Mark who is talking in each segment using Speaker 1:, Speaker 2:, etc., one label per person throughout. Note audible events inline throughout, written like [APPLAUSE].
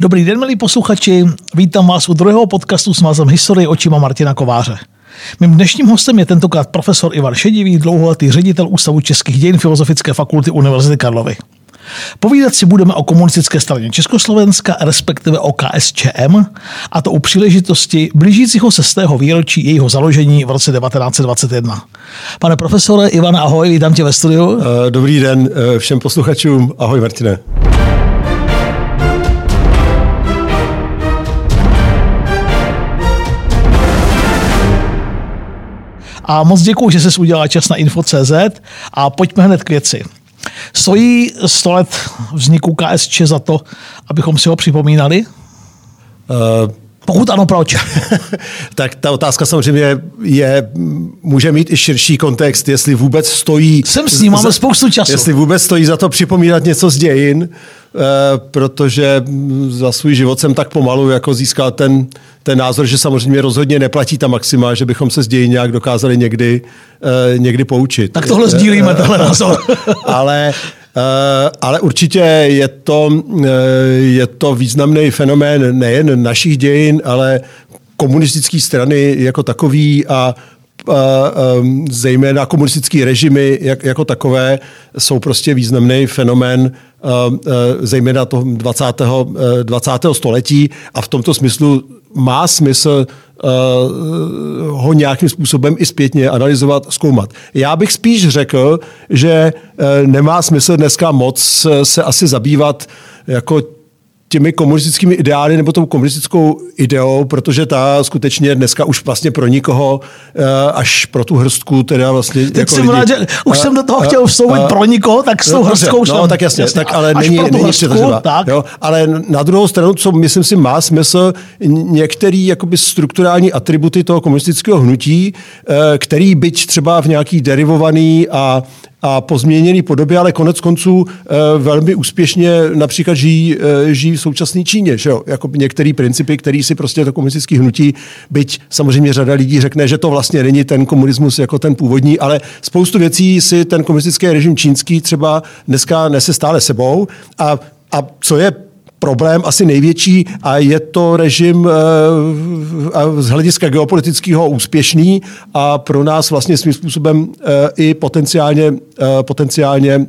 Speaker 1: Dobrý den, milí posluchači. Vítám vás u druhého podcastu s názvem Historie očima Martina Kováře. Mým dnešním hostem je tentokrát profesor Ivan Šedivý, dlouholetý ředitel Ústavu českých dějin Filozofické fakulty Univerzity Karlovy. Povídat si budeme o komunistické straně Československa, respektive o KSČM, a to u příležitosti blížícího se stého výročí jejího založení v roce 1921. Pane profesore Ivana, ahoj, vítám tě ve studiu.
Speaker 2: Eh, dobrý den eh, všem posluchačům, ahoj Martine.
Speaker 1: A moc děkuji, že jsi udělal čas na Info.cz a pojďme hned k věci. Stojí 100 let vzniku KSČ za to, abychom si ho připomínali? Uh, pokud ano, proč? [LAUGHS]
Speaker 2: tak ta otázka samozřejmě je, může mít i širší kontext, jestli vůbec stojí...
Speaker 1: Jsem s ním, máme spoustu času.
Speaker 2: Jestli vůbec stojí za to připomínat něco z dějin, eh, protože za svůj život jsem tak pomalu jako získal ten, ten názor, že samozřejmě rozhodně neplatí ta maxima, že bychom se z dějin nějak dokázali někdy, eh, někdy poučit.
Speaker 1: Tak tohle sdílíme, tenhle názor. [LAUGHS]
Speaker 2: Ale ale určitě je to, eh, je to významný fenomén nejen našich dějin, ale komunistické strany jako takový a zejména komunistické režimy jak, jako takové jsou prostě významný fenomén zejména toho 20. 20. století a v tomto smyslu má smysl uh, ho nějakým způsobem i zpětně analyzovat, zkoumat. Já bych spíš řekl, že uh, nemá smysl dneska moc se asi zabývat jako těmi komunistickými ideály nebo tou komunistickou ideou, protože ta skutečně dneska už vlastně pro nikoho eh, až pro tu hrstku teda vlastně
Speaker 1: Teď jako jsem lidi, rád, že už a, jsem do toho a, chtěl vstoupit pro nikoho, tak s tou no, hrstkou
Speaker 2: No tak jasně, jasně tak ale není, není hrstku, tak. Jo, ale na druhou stranu, co myslím si má smysl, některý jakoby strukturální atributy toho komunistického hnutí, eh, který byť třeba v nějaký derivovaný a a po změněné podobě, ale konec konců e, velmi úspěšně například žijí, e, žijí v současné Číně. Že jo? Jako některé principy, které si prostě to komunistické hnutí, byť samozřejmě řada lidí řekne, že to vlastně není ten komunismus jako ten původní, ale spoustu věcí si ten komunistický režim čínský třeba dneska nese stále sebou. A, a co je problém asi největší a je to režim eh, z hlediska geopolitického úspěšný a pro nás vlastně svým způsobem eh, i potenciálně, eh, potenciálně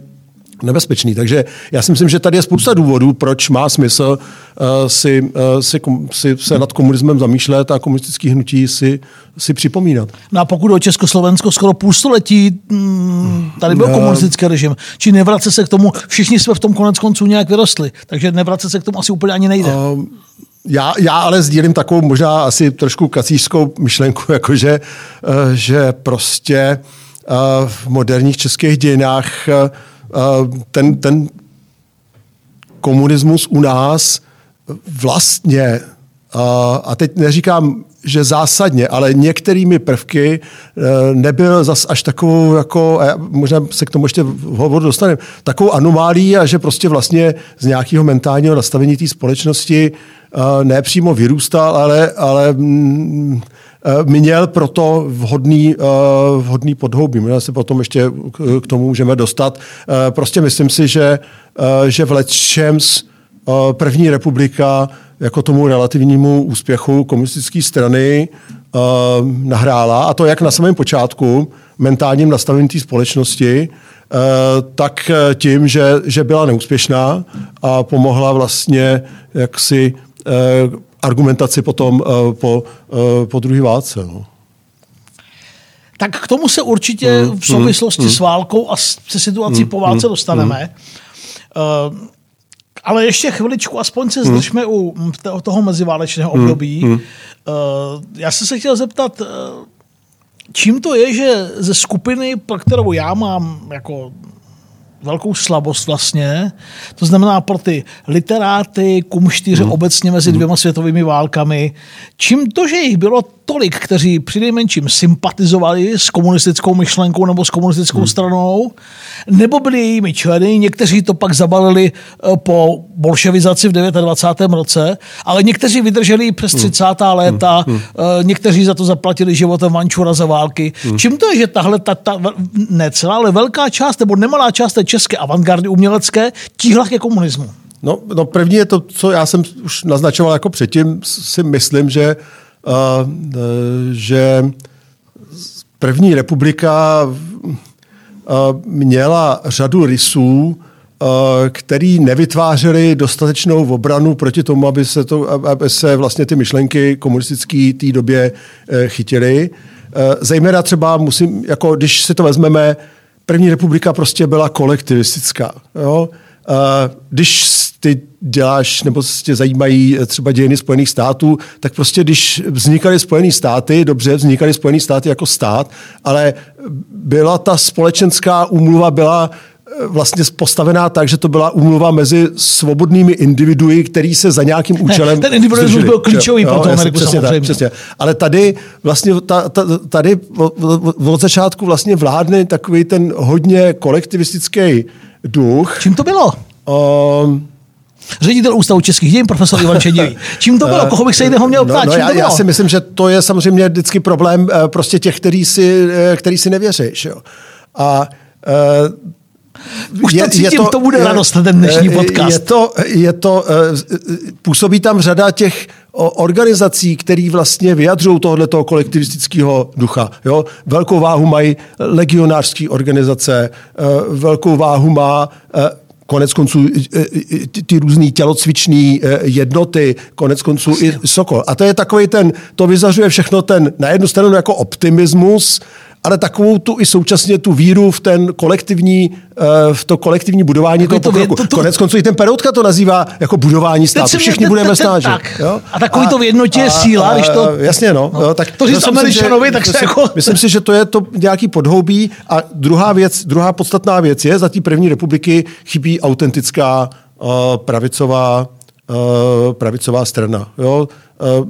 Speaker 2: nebezpečný. Takže já si myslím, že tady je spousta důvodů, proč má smysl uh, si, uh, si, si se nad komunismem zamýšlet a komunistický hnutí si, si připomínat.
Speaker 1: No a pokud o Československo skoro půl století mm, tady byl komunistický režim, či nevrace se k tomu, všichni jsme v tom konec konců nějak vyrostli, takže nevrace se k tomu asi úplně ani nejde. Uh,
Speaker 2: já, já ale sdílím takovou možná asi trošku kacířskou myšlenku, [LAUGHS] jakože že prostě v moderních českých dějinách ten, ten komunismus u nás vlastně, a teď neříkám, že zásadně, ale některými prvky e, nebyl zas až takovou, jako, možná se k tomu ještě v hovoru dostaneme, takovou anomálí a že prostě vlastně z nějakého mentálního nastavení té společnosti e, ne přímo vyrůstal, ale, ale mm, Eh, měl proto vhodný, eh, vhodný podhoubí. My se potom ještě k tomu můžeme dostat. Eh, prostě myslím si, že, že v Letšems první republika jako tomu relativnímu úspěchu komunistické strany nahrála, a to jak na samém počátku, mentálním nastavením té společnosti, tak tím, že, že byla neúspěšná a pomohla vlastně jaksi argumentaci potom uh, po, uh, po druhé válce. No.
Speaker 1: Tak k tomu se určitě mm, v souvislosti mm, s válkou a se situací mm, po válce mm, dostaneme. Mm. Uh, ale ještě chviličku, aspoň se zdržme mm. u toho meziválečného mm, období. Mm. Uh, já jsem se chtěl zeptat, čím to je, že ze skupiny, pro kterou já mám jako velkou slabost vlastně. To znamená pro ty literáty, kumštíře hmm. obecně mezi dvěma světovými válkami. Čím to, že jich bylo tolik, kteří přinejmenším sympatizovali s komunistickou myšlenkou nebo s komunistickou hmm. stranou, nebo byli jejími členy, někteří to pak zabalili eh, po bolševizaci v 29. roce, ale někteří vydrželi přes 30. Hmm. léta, hmm. hmm. někteří za to zaplatili životem Vančura za války. Hmm. Čím to je, že tahle, ta, ta, ne celá, ale velká část nebo nemalá část té české avantgardy umělecké tíhla ke komunismu?
Speaker 2: No, no první je to, co já jsem už naznačoval jako předtím, si myslím, že, že první republika uh, měla řadu rysů, uh, který nevytvářely dostatečnou obranu proti tomu, aby se, to, aby se vlastně ty myšlenky komunistické té době chytily. Zejména třeba musím, jako když si to vezmeme, první republika prostě byla kolektivistická. Jo? Když ty děláš, nebo tě zajímají třeba dějiny Spojených států, tak prostě když vznikaly Spojené státy, dobře, vznikaly Spojené státy jako stát, ale byla ta společenská úmluva, byla eh, vlastně postavená tak, že to byla úmluva mezi svobodnými individui, který se za nějakým účelem.
Speaker 1: Ten individualismus byl klíčový pro to Ameriku
Speaker 2: přesně
Speaker 1: Tak,
Speaker 2: přesně. Ale tady vlastně ta, ta, tady od začátku vlastně vládne takový ten hodně kolektivistický duch.
Speaker 1: Čím to bylo? Um, Ředitel Ústavu českých dějin, profesor Ivan Čedivý. [LAUGHS] Čím to bylo? Koho bych se jiného měl ptát? No, no,
Speaker 2: já,
Speaker 1: to bylo?
Speaker 2: já si myslím, že to je samozřejmě vždycky problém eh, prostě těch, který si, eh, který si nevěříš. Jo. A
Speaker 1: Už je, to cítím, je to, to bude radost ten dnešní podcast.
Speaker 2: Je to, je to, působí tam řada těch organizací, které vlastně vyjadřují tohoto kolektivistického ducha. Jo? Velkou váhu mají legionářské organizace, velkou váhu má konec konců ty, různé tělocvičné eh, jednoty, konec konců i Sokol. A to je takový ten, to vyzařuje všechno ten, na jednu stranu jako optimismus, ale takovou tu i současně tu víru v ten kolektivní, eh, v to kolektivní budování toho to, pokroku. To, to, Konec konců i ten Peroutka to nazývá jako budování státu. Všichni budeme.
Speaker 1: Jo? A takový to v jednotě je síla, a, když to...
Speaker 2: Jasně, no.
Speaker 1: no.
Speaker 2: tak
Speaker 1: to říct Američanovi, tak se jako...
Speaker 2: Myslím si, že to je to nějaký podhoubí. A druhá věc, druhá podstatná věc je, za té první republiky chybí autentická uh, pravicová pravicová strana. Jo? Uh,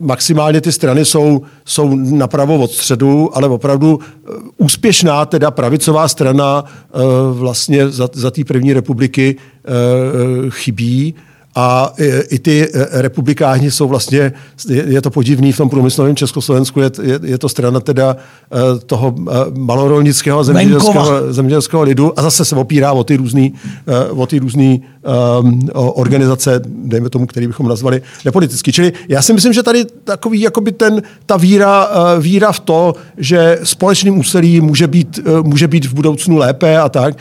Speaker 2: maximálně ty strany jsou, jsou napravo od středu, ale opravdu uh, úspěšná teda pravicová strana vlastně za, za té první republiky chybí. A i ty republikáni jsou vlastně, je to podivný v tom průmyslovém Československu, je, je, je to strana teda toho malorolnického zemědělského, zemědělského lidu a zase se opírá o ty různý, o ty různý um, organizace, dejme tomu, který bychom nazvali nepoliticky. Čili já si myslím, že tady takový, jakoby ten, ta víra, víra v to, že společným úsilí může být, může být v budoucnu lépe a tak,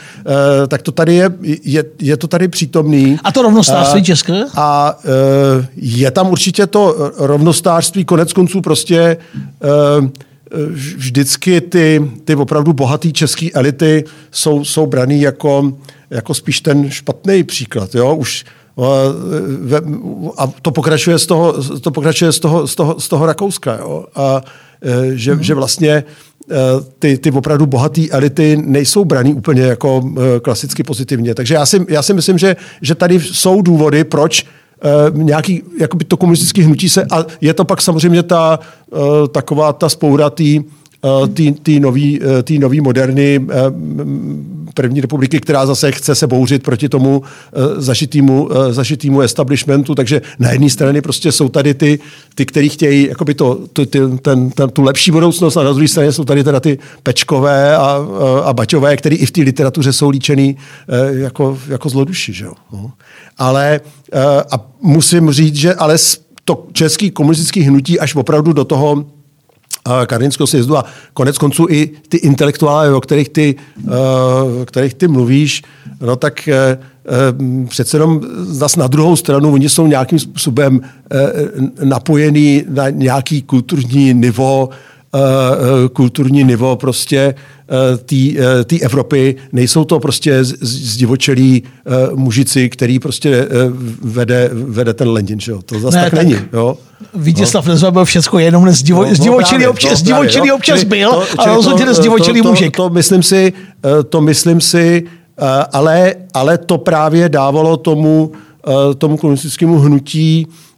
Speaker 2: tak to tady je, je, je to tady přítomný.
Speaker 1: A to rovnostářství české?
Speaker 2: A uh, je tam určitě to rovnostářství, konec konců prostě uh, vždycky ty, ty opravdu bohaté české elity jsou, jsou braný jako, jako spíš ten špatný příklad. Jo? Už a to pokračuje z toho, to pokračuje z toho, z toho, z toho Rakouska. Jo? A e, že, mm. že vlastně e, ty, ty opravdu bohaté elity nejsou braný úplně jako e, klasicky pozitivně. Takže já si, já si myslím, že, že tady jsou důvody, proč nějaký jakoby to komunistické hnutí se, a je to pak samozřejmě ta taková ta spoura tý, té nový, tý nový moderny první republiky, která zase chce se bouřit proti tomu zažitýmu, zažitýmu establishmentu, takže na jedné straně prostě jsou tady ty, ty kteří chtějí jakoby to, ty, ten, ten, tu lepší budoucnost a na druhé straně jsou tady teda ty pečkové a, a baťové, který i v té literatuře jsou líčený jako, jako zloduši. Že jo? No. Ale a musím říct, že ale to český komunistický hnutí až opravdu do toho Karlínského sjezdu a konec konců i ty intelektuály, o kterých ty, o kterých ty mluvíš, no tak e, e, přece jenom zase na druhou stranu oni jsou nějakým způsobem napojený na nějaký kulturní nivo, kulturní nivo prostě té Evropy. Nejsou to prostě zdivočelí mužici, který prostě vede, vede ten Lendin. Že jo? To zase ne, tak, tak není. Jo?
Speaker 1: Vítězslav no. Byl všechno jenom nezdivo, no, zdivočilý, no, občas, zdivočilý občas byl, to, ale rozhodně nezdivočilý mužik.
Speaker 2: To, to, to, myslím si, eh, to myslím si, eh, ale, ale to právě dávalo tomu, eh, tomu komunistickému hnutí Eh,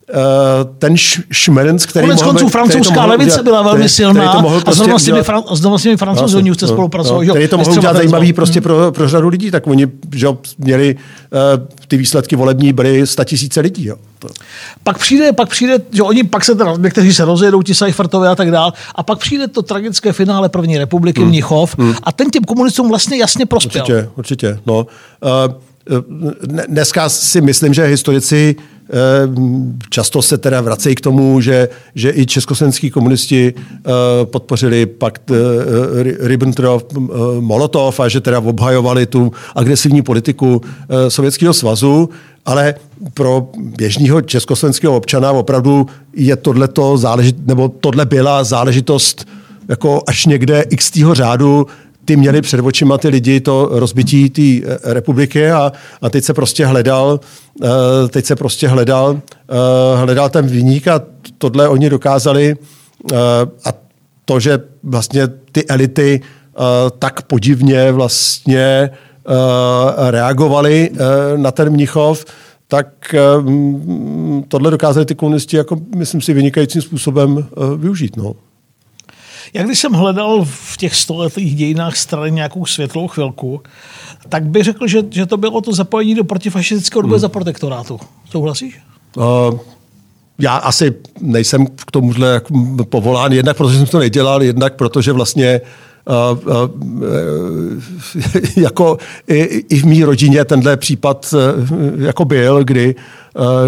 Speaker 2: ten šmerenc, který
Speaker 1: Konec konců francouzská levice byla velmi silná a prostě zrovna s těmi, fran, zrovna s těmi francouzi oni už se spolupracovali.
Speaker 2: No, který to mohlo udělat zajímavý prostě pro, pro řadu lidí, tak oni že, měli uh, ty výsledky volební byly 100 tisíce lidí. Jo. To.
Speaker 1: Pak přijde, pak přijde, že oni pak se teda, někteří se rozjedou, ti Seifertové a tak dál, a pak přijde to tragické finále první republiky hmm. Mnichov hmm. a ten těm komunistům vlastně jasně prospěl.
Speaker 2: Určitě, určitě. No. Uh, dneska si myslím, že historici často se teda vracejí k tomu, že, že i československý komunisti podpořili pakt Ribbentrop-Molotov a že teda obhajovali tu agresivní politiku Sovětského svazu, ale pro běžného československého občana opravdu je tohleto záležit, nebo tohle byla záležitost jako až někde x řádu, ty měli před očima ty lidi to rozbití té eh, republiky a, a teď se prostě hledal, uh, teď se prostě hledal, uh, hledal ten výnik a tohle oni dokázali a to, že vlastně ty elity tak podivně vlastně reagovali na ten Mnichov, tak tohle dokázali ty komunisti jako, myslím si, vynikajícím způsobem využít. No.
Speaker 1: Jak když jsem hledal v těch stoletých dějinách strany nějakou světlou chvilku, tak bych řekl, že, že to bylo to zapojení do protifašistického odboje hmm. za protektorátu. Souhlasíš? Uh,
Speaker 2: já asi nejsem k tomuhle povolán, jednak protože jsem to nedělal, jednak protože vlastně Uh, uh, uh, jako i, i v mý rodině tenhle případ jako byl, kdy,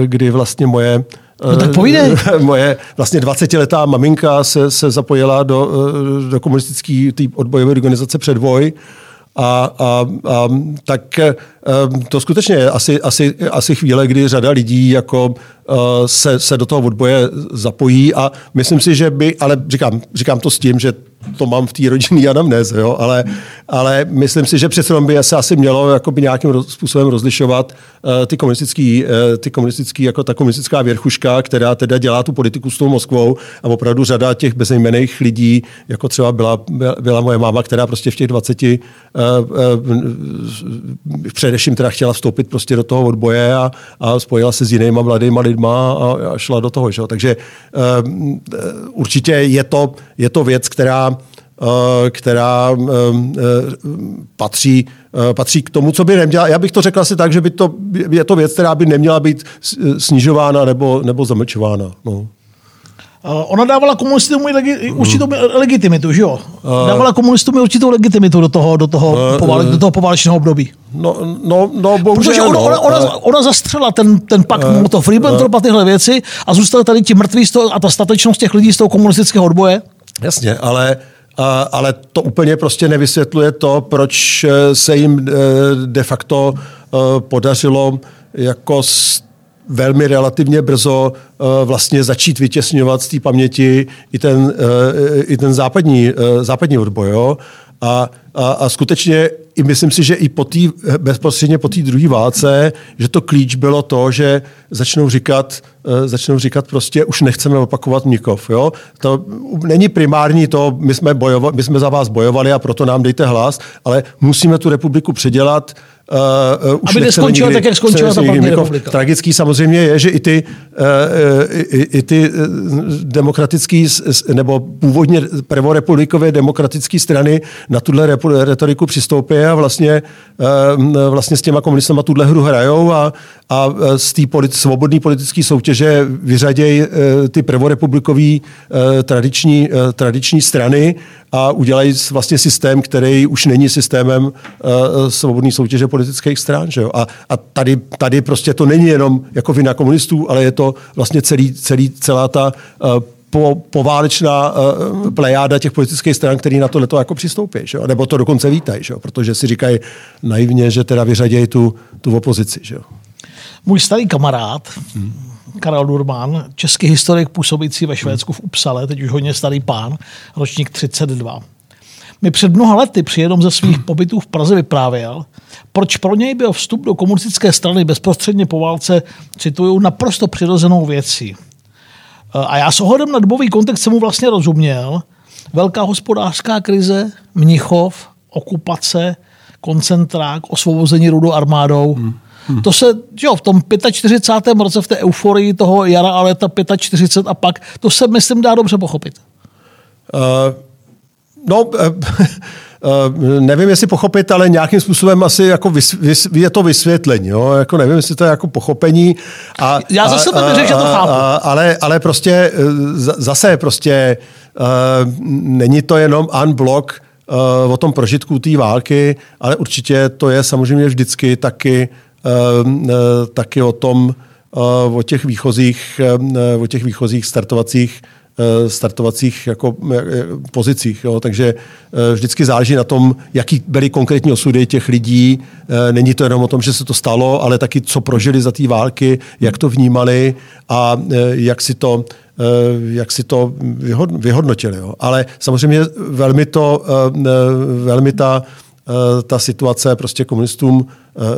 Speaker 2: kdy vlastně moje
Speaker 1: No tak povídej. [LAUGHS]
Speaker 2: Moje vlastně 20-letá maminka se, se zapojila do, do komunistické odbojové organizace Předvoj. A, a, a tak eh, to skutečně je asi, asi, asi chvíle, kdy řada lidí jako uh, se, se do toho odboje zapojí a myslím si, že by, ale říkám, říkám to s tím, že to mám v té rodinné anamnéze, jo, ale, ale myslím si, že přece by se asi mělo jakoby nějakým způsobem rozlišovat uh, ty komunistický, uh, ty komunistický, jako ta komunistická věrchuška, která teda dělá tu politiku s tou Moskvou a opravdu řada těch bezejmených lidí, jako třeba byla, byla moje máma, která prostě v těch 20 uh, uh, především teda chtěla vstoupit prostě do toho odboje a, a spojila se s jinýma mladýma lidma a, a šla do toho. Že? Takže uh, určitě je to, je to věc, která Eh, která eh, patří, patří k tomu, co by neměla. Já bych to řekl asi tak, že by to, je to věc, která by neměla být snižována nebo, nebo zamlčována. No.
Speaker 1: Ona dávala komunistům legi, určitou legitimitu, že jo? Dávala komunistům určitou legitimitu do toho, do toho, povále, do toho poválečného období.
Speaker 2: No, no, no bohužel,
Speaker 1: Protože ona, ona, ona, ona zastřela ten, ten pakt uh, Molotov-Ribbentrop a tyhle věci a zůstaly tady ti mrtví a ta statečnost těch lidí z toho komunistického odboje.
Speaker 2: Jasně, ale ale to úplně prostě nevysvětluje to, proč eh, se jim eh, de facto eh, podařilo jako velmi relativně brzo vlastně začít vytěsňovat z té paměti i ten, i ten západní, západní odboj. Jo? A, a, a skutečně i myslím si, že i po tý, bezprostředně po té druhé válce, že to klíč bylo to, že začnou říkat, začnou říkat prostě, už nechceme opakovat Mnikov. Jo? To není primární to, my jsme, bojovali, my jsme za vás bojovali a proto nám dejte hlas, ale musíme tu republiku předělat,
Speaker 1: Uh, uh, už Aby neskončila tak, jak skončila ta první republika.
Speaker 2: Tragický samozřejmě je, že i ty, uh, i, i ty demokratický nebo původně prvorepublikové demokratické strany na tuhle retoriku přistoupí a vlastně, uh, vlastně s těma komunistama tuhle hru hrajou a, a z té polit, svobodné politické soutěže vyřadějí uh, ty prvorepublikové uh, tradiční, uh, tradiční strany a udělají vlastně systém, který už není systémem uh, svobodné soutěže politických stran. Že jo? A, a tady, tady prostě to není jenom jako vina komunistů, ale je to vlastně celý, celý, celá ta uh, po, poválečná uh, plejáda těch politických stran, který na to jako přistoupí, že jo? nebo to dokonce vítají, že jo? protože si říkají naivně, že teda vyřadějí tu, tu opozici. Že jo?
Speaker 1: Můj starý kamarád, hmm. Karel Durban, český historik působící ve Švédsku v Upsale, teď už hodně starý pán, ročník 32. Mi před mnoha lety při jednom ze svých pobytů v Praze vyprávěl, proč pro něj byl vstup do komunistické strany bezprostředně po válce, cituju, naprosto přirozenou věcí. A já s ohledem na dobový kontext jsem mu vlastně rozuměl. Velká hospodářská krize, Mnichov, okupace, koncentrák, osvobození rudu armádou. Hmm. Hmm. To se, jo, v tom 45. roce, v té euforii toho jara a léta 45 a pak, to se, myslím, dá dobře pochopit. Uh,
Speaker 2: no, uh, Uh, [LAUGHS] nevím, jestli pochopit, ale nějakým způsobem asi jako vys, vys, je to vysvětlení. Jo? Jako nevím, jestli to je jako pochopení. A,
Speaker 1: Já zase bych řekl, že to chápu. A,
Speaker 2: ale, ale prostě zase prostě uh, není to jenom unblock uh, o tom prožitku té války, ale určitě to je samozřejmě vždycky taky taky o tom, o těch výchozích, o těch výchozích startovacích startovacích jako pozicích. Jo. Takže vždycky záleží na tom, jaký byly konkrétní osudy těch lidí. Není to jenom o tom, že se to stalo, ale taky, co prožili za té války, jak to vnímali a jak si to Eh, jak si to vyhodnotili. Jo. Ale samozřejmě velmi, to, eh, velmi ta, eh, ta situace prostě komunistům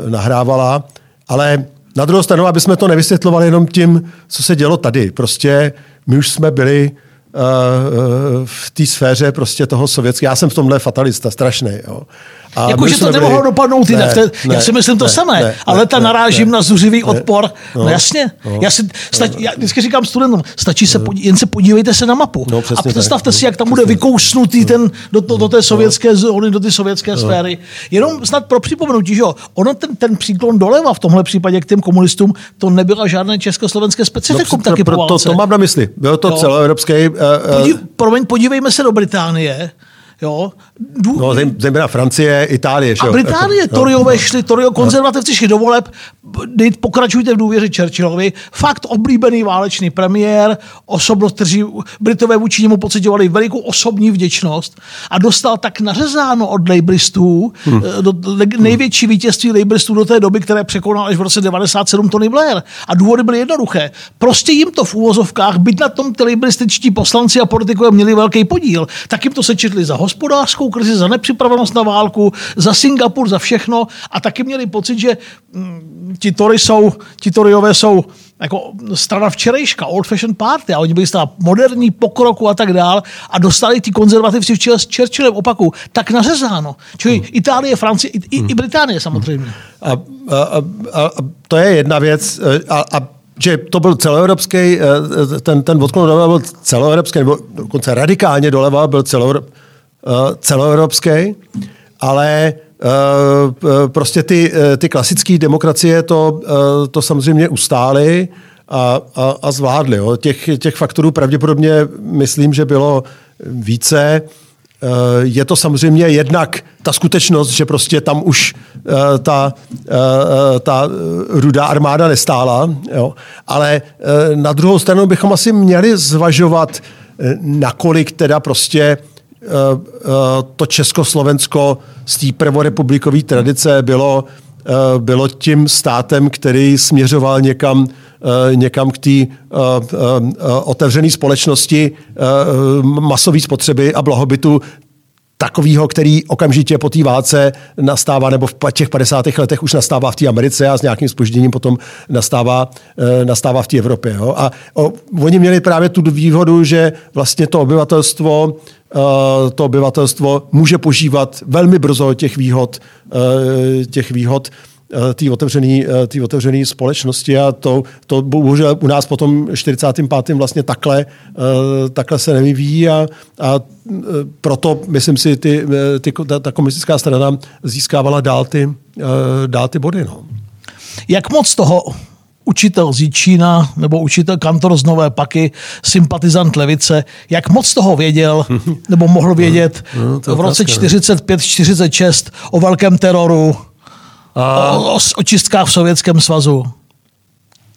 Speaker 2: nahrávala, ale na druhou stranu, aby jsme to nevysvětlovali jenom tím, co se dělo tady. Prostě my už jsme byli v té sféře prostě toho sovětského. Já jsem v tomhle fatalista, strašný. Jo.
Speaker 1: A jako, že to nemohlo dopadnout jinak. Ne, ne, já si myslím to ne, samé, ne, ale ta narážím ne, na zuřivý ne, odpor. No, no jasně. No, já, si, stač, no. já vždycky říkám studentům, stačí se, podí, jen se podívejte se na mapu. No, a představte tak, si, jak tam bude vykousnutý ten, do, do, do té sovětské zóny, do té sovětské no. sféry. Jenom snad pro připomenutí, že jo, ono ten, ten příklon doleva v tomhle případě k těm komunistům, to nebyla žádné československé specifikum no, taky pro,
Speaker 2: to, to mám na mysli. Bylo to celoevropské. Uh,
Speaker 1: Podí, promiň, podívejme se do Británie. Jo?
Speaker 2: Dů... No, zejména Francie, Itálie.
Speaker 1: A Británie, jako, Toriové no, šli, Torio konzervativci šli do voleb, pokračujte v důvěře Churchillovi. Fakt oblíbený válečný premiér, osobnost, kteří Britové vůči němu pocitovali velikou osobní vděčnost a dostal tak nařezáno od Labouristů, hmm. Do, největší vítězství Labouristů do té doby, které překonal až v roce 97 Tony Blair. A důvody byly jednoduché. Prostě jim to v úvozovkách, byť na tom ty laborističtí poslanci a politikové měli velký podíl, tak jim to sečetli za hospodářskou krizi, za nepřipravenost na válku, za Singapur, za všechno a taky měli pocit, že mm, ti Tory jsou, ti Toryové jsou jako strana včerejška, old fashion party a oni byli strana moderní pokroku a tak dál a dostali ti konzervativci v čele s Churchillem opaku tak nařezáno. Čili hmm. Itálie, Francie, i, i, i Británie samozřejmě.
Speaker 2: A, a, a, a to je jedna věc a, a že to byl celoevropský, eh, ten, ten odklon doleva byl celoevropský, nebo dokonce radikálně doleva byl celoevropský Eh, celoevropský, ale eh, prostě ty, eh, ty klasické demokracie to, to samozřejmě ustály a, a, a zvládly. Jo. Těch, těch faktorů pravděpodobně myslím, že bylo více. Je to samozřejmě jednak ta skutečnost, že prostě tam už ta, ta rudá armáda nestála, jo. ale na druhou stranu bychom asi měli zvažovat, nakolik teda prostě Eh, eh, to Československo z té prvorepublikové tradice bylo, eh, bylo tím státem, který směřoval někam, někam k té otevřené společnosti masové spotřeby a blahobytu takového, který okamžitě po té válce nastává, nebo v těch 50. letech už nastává v té Americe a s nějakým spožděním potom nastává, nastává v té Evropě. Jo? A o, oni měli právě tu výhodu, že vlastně to obyvatelstvo Eh, to obyvatelstvo může požívat velmi brzo těch výhod, eh, těch výhod eh, té otevřené tý otevřený společnosti a to, to bohužel u nás potom 45. vlastně takhle, takhle se nevyvíjí a, a proto, myslím si, ty, ty, ta, ta komunistická strana získávala dál ty, dál ty body. No.
Speaker 1: Jak moc toho učitel z Jíčína nebo učitel kantor z Nové Paky, sympatizant Levice, jak moc toho věděl [LAUGHS] nebo mohl vědět no, no, v roce 45-46 o velkém teroru, a... o, o, o čistkách v Sovětském svazu.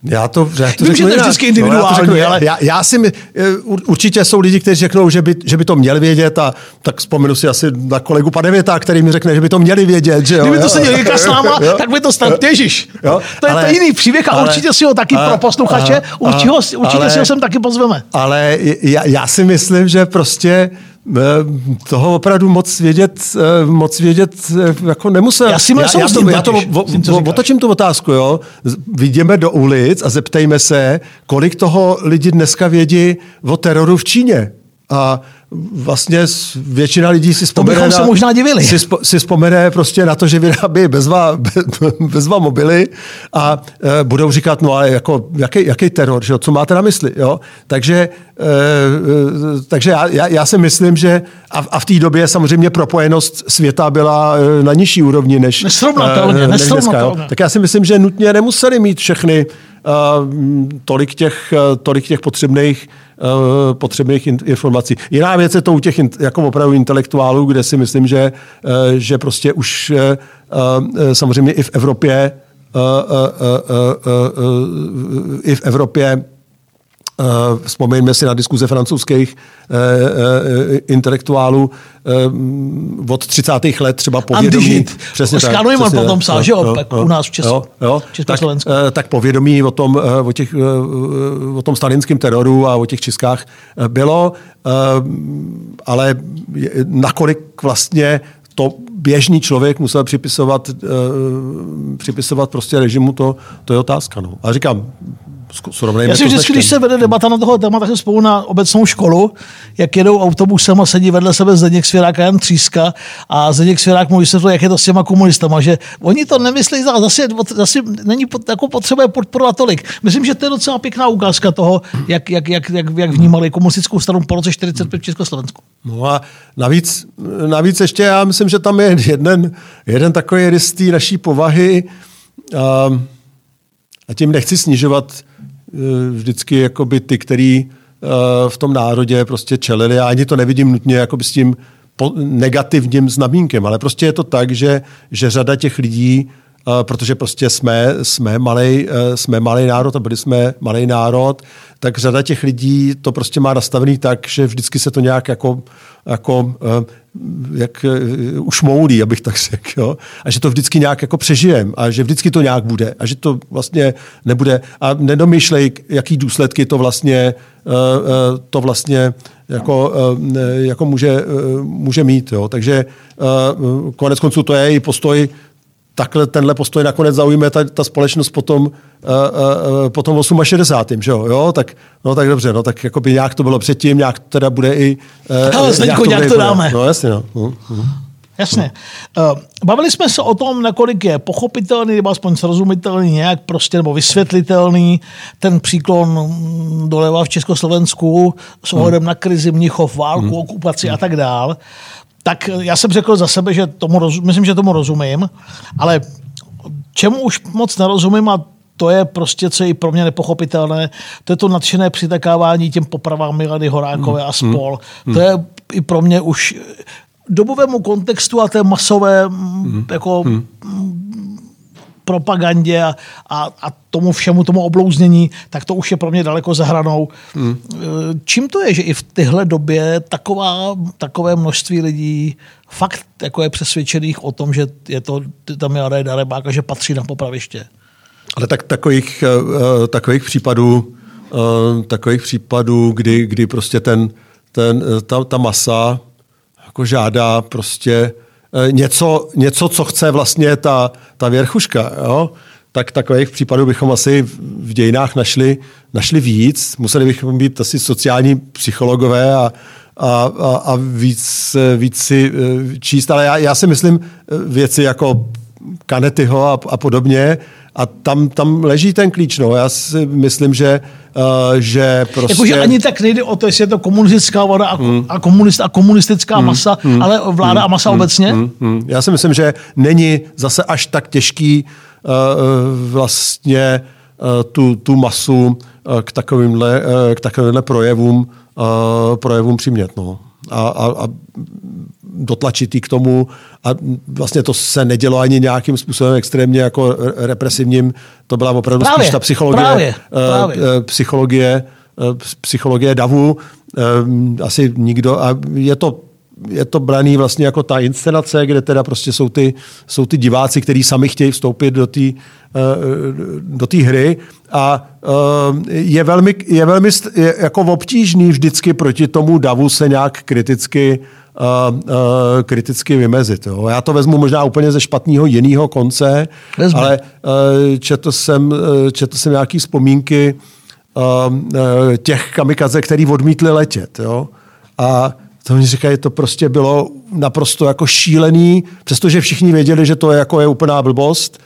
Speaker 2: Já to, já
Speaker 1: to Vím, že to je vždycky individuální, no, já, řeknu,
Speaker 2: ale... Já, já si, eh, určitě jsou lidi, kteří řeknou, že by, že by to měli vědět a tak vzpomenu si asi na kolegu Padevěta, který mi řekne, že by to měli vědět. Že jo,
Speaker 1: Kdyby to se dělal s náma, [LAUGHS] jo, tak by to stalo těžiš. Jo, to je ale, to jiný příběh a ale, určitě si ho taky ale, pro posluchače, určitě, určitě ale, si ho sem taky pozveme.
Speaker 2: Ale já, já si myslím, že prostě toho opravdu moc vědět, eh, moc vědět eh, jako nemusel.
Speaker 1: Já si myslím,
Speaker 2: já, já, to, já to o, o, otočím tu otázku, jo. Vidíme do ulic a zeptejme se, kolik toho lidi dneska vědí o teroru v Číně. A vlastně většina lidí si vzpomene,
Speaker 1: na, se možná divili.
Speaker 2: Si, spo, si vzpomene prostě na to, že vyrábí bezva, bezva mobily a e, budou říkat, no ale jako, jaký, jaký teror, že, co máte na mysli. Jo? Takže, e, takže já, já, já si myslím, že a, a v té době samozřejmě propojenost světa byla na nižší úrovni než,
Speaker 1: nesrovnatelně,
Speaker 2: e,
Speaker 1: než nesrovnatelně. Dneska,
Speaker 2: Tak já si myslím, že nutně nemuseli mít všechny tolik, těch, tolik těch potřebných uh, potřebných informací. Jiná věc je to u těch jako opravdu intelektuálů, kde si myslím, že, že prostě už samozřejmě i v Evropě i v Evropě vzpomeňme si na diskuze francouzských uh, uh, intelektuálů od 30. let třeba povědomí.
Speaker 1: Přesně tak. Přesně potom psal, že jo, u nás v Česku, jo, jo,
Speaker 2: tak, tak povědomí o tom, o, těch, o tom stalinském teroru a o těch Českách bylo, ale nakolik vlastně to běžný člověk musel připisovat, připisovat prostě režimu, to, to je otázka. No. A říkám,
Speaker 1: já si vždycky, když se vede debata na toho téma, tak se spolu na obecnou školu, jak jedou autobusem a sedí vedle sebe Zdeněk Svěrák a Jan Tříska a Zdeněk Svěrák mu vysvětluje, jak je to s těma komunistama, že oni to nemyslí, zase, zase není jako potřeba podporovat tolik. Myslím, že to je docela pěkná ukázka toho, jak, jak, jak, jak, jak vnímali komunistickou stranu po roce 45 v Československu.
Speaker 2: No a navíc, navíc ještě já myslím, že tam je jeden, jeden takový rys naší povahy, a, a tím nechci snižovat Eh, vždycky jakoby ty, který eh, v tom národě prostě čelili. Já ani to nevidím nutně jakoby s tím negativním znamínkem, ale prostě je to tak, že, že řada těch lidí, protože prostě jsme, jsme malý jsme malej národ a byli jsme malý národ, tak řada těch lidí to prostě má nastavený tak, že vždycky se to nějak jako, jako jak už moudí, abych tak řekl. Jo? A že to vždycky nějak jako přežijem a že vždycky to nějak bude a že to vlastně nebude a nedomýšlej, jaký důsledky to vlastně, eh, eh, to vlastně jako, eh, jako může, může mít. Jo? Takže konec konců to je i postoj takhle tenhle postoj nakonec zaujme ta, ta společnost potom, uh, uh, potom 68. Že jo? jo? Tak, no tak dobře, no tak jakoby nějak to bylo předtím, nějak to teda bude i...
Speaker 1: Uh, Ale nějak to, nějak to dáme.
Speaker 2: No jasně, no. Uh, uh.
Speaker 1: Jasně. Bavili jsme se o tom, nakolik je pochopitelný, nebo aspoň srozumitelný, nějak prostě, nebo vysvětlitelný ten příklon doleva v Československu s ohledem hmm. na krizi Mnichov, válku, hmm. okupaci hmm. a tak dál tak já jsem řekl za sebe, že tomu rozum, myslím, že tomu rozumím, ale čemu už moc nerozumím a to je prostě, co je i pro mě nepochopitelné, to je to nadšené přitakávání těm popravám Milady Horákové a hmm. spol. Hmm. To je i pro mě už dobovému kontextu a té masové hmm. jako hmm propagandě a, a, a tomu všemu, tomu oblouznění, tak to už je pro mě daleko za hranou. Hmm. Čím to je, že i v téhle době taková, takové množství lidí fakt jako je přesvědčených o tom, že je to tam je darebák a že patří na popraviště?
Speaker 2: Ale tak takových, uh, takových případů, takových případů, kdy, kdy prostě ten, ten, ta, ta masa jako žádá prostě Eh, něco, něco, co chce vlastně ta, ta věrchuška, jo? tak takových případů bychom asi v dějinách našli, našli víc. Museli bychom být asi sociální psychologové a, a, a, víc, víc si eh, číst. Ale já, já si myslím eh, věci jako Kanetyho a, a podobně, a tam, tam leží ten klíč. No. Já si myslím, že, uh, že prostě...
Speaker 1: Jakože ani tak nejde o to, jestli je to komunistická voda a, hmm. a, komunist, a komunistická hmm. masa, hmm. ale vláda hmm. a masa hmm. obecně? Hmm.
Speaker 2: Hmm. Já si myslím, že není zase až tak těžký uh, vlastně uh, tu, tu masu uh, k takovýmhle, uh, k takovýmhle projevům, uh, projevům přimět. No. A, a, a dotlačit k tomu a vlastně to se nedělo ani nějakým způsobem extrémně jako represivním. To byla opravdu právě, spíš ta psychologie, právě, právě. Uh, psychologie, uh, psychologie davu. Asi nikdo, a je to je to braný vlastně jako ta inscenace, kde teda prostě jsou ty, jsou ty diváci, kteří sami chtějí vstoupit do té do té hry a je velmi, je velmi je jako obtížný vždycky proti tomu davu se nějak kriticky uh, uh, kriticky vymezit. Jo. Já to vezmu možná úplně ze špatného jiného konce, Vezme. ale uh, četl, jsem, četl jsem nějaké vzpomínky těch kamikaze, který odmítli letět. Jo. A to oni říkají, to prostě bylo naprosto jako šílený, přestože všichni věděli, že to je, jako je úplná blbost,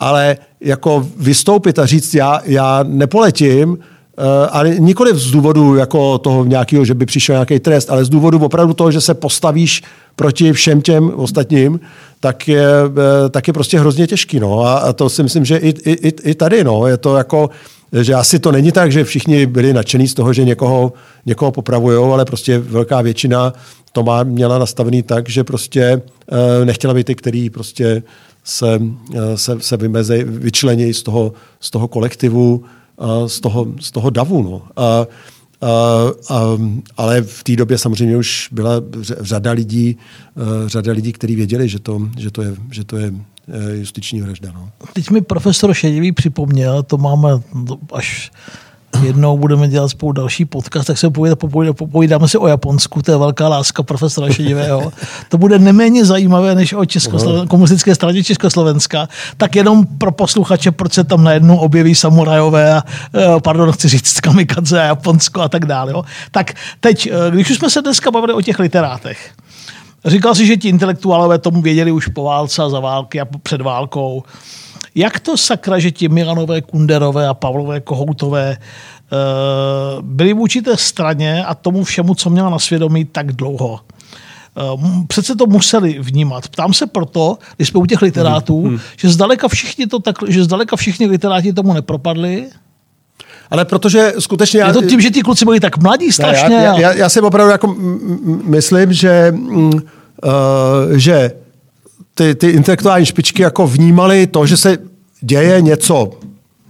Speaker 2: ale jako vystoupit a říct, já, já nepoletím, Eh, ale nikoli z důvodu jako toho nějakého, že by přišel nějaký trest, ale z důvodu opravdu toho, že se postavíš proti všem těm ostatním, tak je, eh, tak je prostě hrozně těžký. No. A to si myslím, že i, i, i tady no. je to jako, že asi to není tak, že všichni byli nadšení z toho, že někoho, někoho popravují, ale prostě velká většina to má, měla nastavený tak, že prostě uh, nechtěla být ty, který prostě se, se, se vymezej, vyčlenějí z toho, z toho kolektivu, z toho, z toho davu. No. A, Uh, uh, ale v té době samozřejmě už byla řada lidí, uh, řada lidí, kteří věděli, že to, že to je, že to je justiční vražda. No.
Speaker 1: Teď mi profesor Šedivý připomněl, to máme až jednou budeme dělat spolu další podcast, tak se povídáme, povídáme si o Japonsku, to je velká láska profesora Šedivého. [LAUGHS] To bude neméně zajímavé než o Českosloven- komunistické straně Československa. Tak jenom pro posluchače, proč se tam najednou objeví samurajové a, eh, pardon, chci říct kamikadze a Japonsko a tak dále. Jo. Tak teď, eh, když už jsme se dneska bavili o těch literátech, Říkal si, že ti intelektuálové tomu věděli už po válce a za války a před válkou. Jak to sakra, že ti Milanové, Kunderové a Pavlové Kohoutové uh, byli v určité straně a tomu všemu, co měla na svědomí tak dlouho? Uh, přece to museli vnímat. Ptám se proto, když jsme u těch literátů, hmm. že zdaleka všichni to tak, že zdaleka všichni literáti tomu nepropadli,
Speaker 2: ale protože skutečně...
Speaker 1: Je to tím, že ti kluci byli tak mladí strašně?
Speaker 2: já, já, já si opravdu jako myslím, že, uh, že ty, ty intelektuální špičky jako vnímali to, že se děje něco,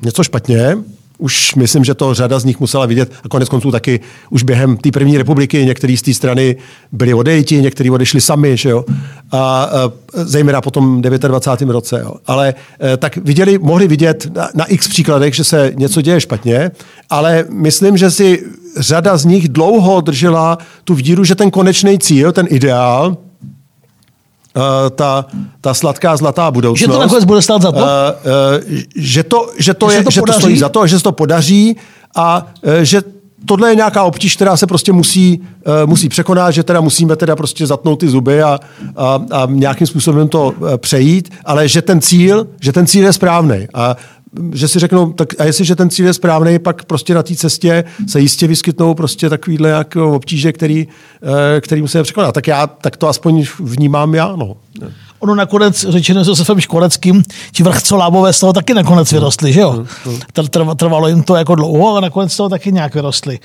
Speaker 2: něco špatně, už myslím, že to řada z nich musela vidět a konec konců taky už během té první republiky některý z té strany byli odejti, někteří odešli sami, že jo? A, a zejména po tom 29. roce. Jo? Ale e, tak viděli, mohli vidět na, na x příkladech, že se něco děje špatně, ale myslím, že si řada z nich dlouho držela tu víru, že ten konečný cíl, ten ideál, Uh, ta, ta sladká zlatá budoucnost. Že
Speaker 1: to nakonec bude stát za to? Uh,
Speaker 2: uh, že to, že to, že je, to, že to stojí za to, že se to podaří a uh, že tohle je nějaká obtíž, která se prostě musí, uh, musí překonat, že teda musíme teda prostě zatnout ty zuby a, a, a nějakým způsobem to uh, přejít, ale že ten cíl, že ten cíl je správný. A že si řeknou, tak a jestliže ten cíl je správný, pak prostě na té cestě se jistě vyskytnou prostě takovýhle jako obtíže, který, eh, který musíme překonat. Tak já tak to aspoň vnímám já. No.
Speaker 1: Ono nakonec, řečeno s Josefem Škoreckým, ti vrchcolábové z toho taky nakonec vyrostli, že jo? Hmm, hmm. Trvalo jim to jako dlouho, ale nakonec z toho taky nějak vyrostli.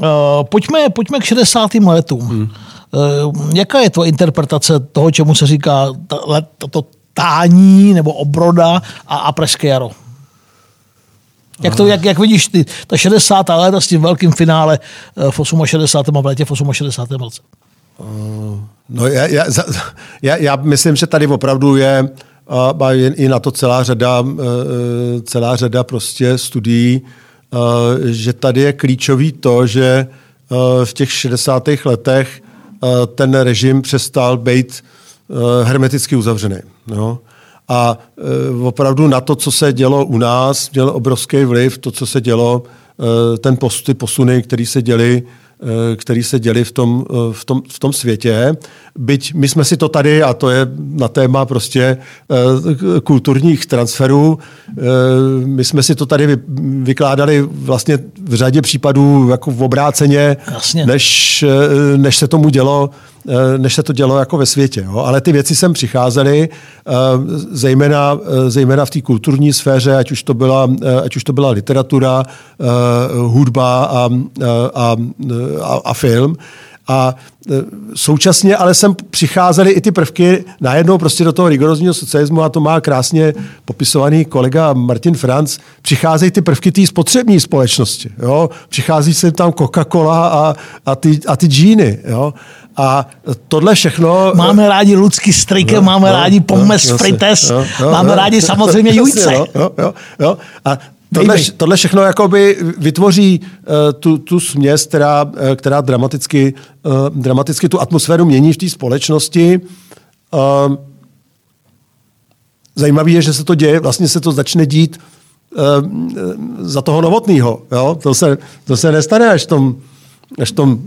Speaker 1: Uh, pojďme, pojďme k 60. letům. Hmm. Uh, jaká je tvoje interpretace toho, čemu se říká to, to tání nebo obroda a, a pražské jaro? Jak, to, jak, jak vidíš ty, ta 60. léta s tím velkým finále eh, v 68. a v létě v 68. roce?
Speaker 2: Eh, no já, já, [LAUGHS] já, já myslím, že tady opravdu je a je i na to celá řada, eh, celá řada prostě studií, že tady je klíčový to, že v těch 60. letech ten režim přestal být hermeticky uzavřený. No. A e, opravdu na to, co se dělo u nás, měl obrovský vliv to, co se dělo, e, ten post, ty posuny, které se děly Eh, který se děli v tom, eh, v, tom, v tom světě. Byť my jsme si to tady, a to je na téma prostě eh, kulturních transferů, my jsme si to tady vykládali vlastně v řadě případů jako v obráceně, než, než se tomu dělo než se to dělo jako ve světě. Jo. Ale ty věci sem přicházely, zejména, zejména v té kulturní sféře, ať už to byla, ať už to byla literatura, hudba a, a, a, a film. A současně ale sem přicházely i ty prvky najednou prostě do toho rigorózního socialismu a to má krásně popisovaný kolega Martin Franz, přicházejí ty prvky té spotřební společnosti. Jo? Přichází se tam Coca-Cola a, a, ty, a ty džíny. Jo? A tohle všechno...
Speaker 1: Máme rádi Lucky Strike, no, máme no, rádi Pommes no, Frites, no, no, máme no, rádi samozřejmě Jujce.
Speaker 2: Jo, jo, jo. A Tohle, tohle všechno jakoby vytvoří uh, tu, tu směs, která, uh, která dramaticky, uh, dramaticky tu atmosféru mění v té společnosti. Uh, zajímavé je, že se to děje, vlastně se to začne dít uh, za toho novotného. To se, to se nestane až v tom až v tom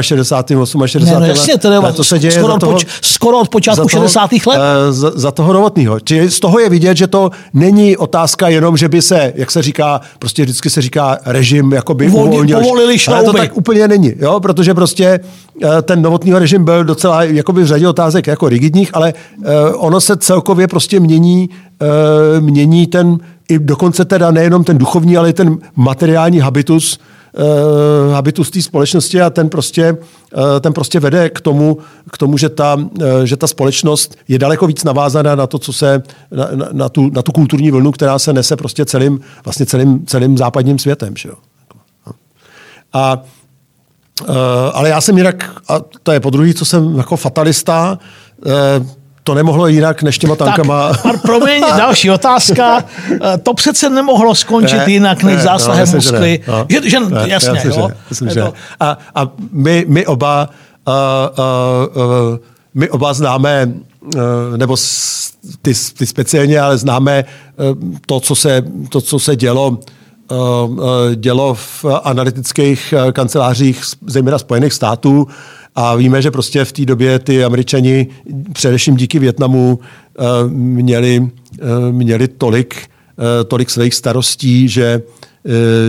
Speaker 2: 67. 68. Ne, no
Speaker 1: jasně, to, je, to se děje skoro, toho, poč, skoro od počátku toho, 60. let.
Speaker 2: Eh, za, za toho novotného. Čiže z toho je vidět, že to není otázka jenom, že by se, jak se říká, prostě vždycky se říká režim jakoby
Speaker 1: Uvolni, uvolnil. Povolili
Speaker 2: ale to tak úplně není, jo? protože prostě eh, ten novotný režim byl docela jakoby v řadě otázek jako rigidních, ale eh, ono se celkově prostě mění, mění ten i dokonce teda nejenom ten duchovní, ale i ten materiální habitus, uh, habitus té společnosti a ten prostě, uh, ten prostě vede k tomu, k tomu že, ta, uh, že ta společnost je daleko víc navázaná na to, co se, na, na, na, tu, na tu kulturní vlnu, která se nese prostě celým, vlastně celým, celým západním světem. Že jo? A Uh, ale já jsem jinak, a to je po druhý, co jsem jako fatalista, uh, to nemohlo jinak než těma tankama.
Speaker 1: Tak, promiň, [LAUGHS] další otázka. Eh, to přece nemohlo skončit ne, jinak než ne, zásahem no, Moskvy. Že, no, že, že, ne, jasně, jo. Že.
Speaker 2: A, a my, my oba uh, uh, uh, my oba známe, uh, nebo ty, ty speciálně, ale známe uh, to, co se, to, co se dělo dělo v analytických kancelářích zejména Spojených států a víme, že prostě v té době ty američani, především díky Větnamu, eh, měli, eh, měli tolik, eh, tolik svých starostí, že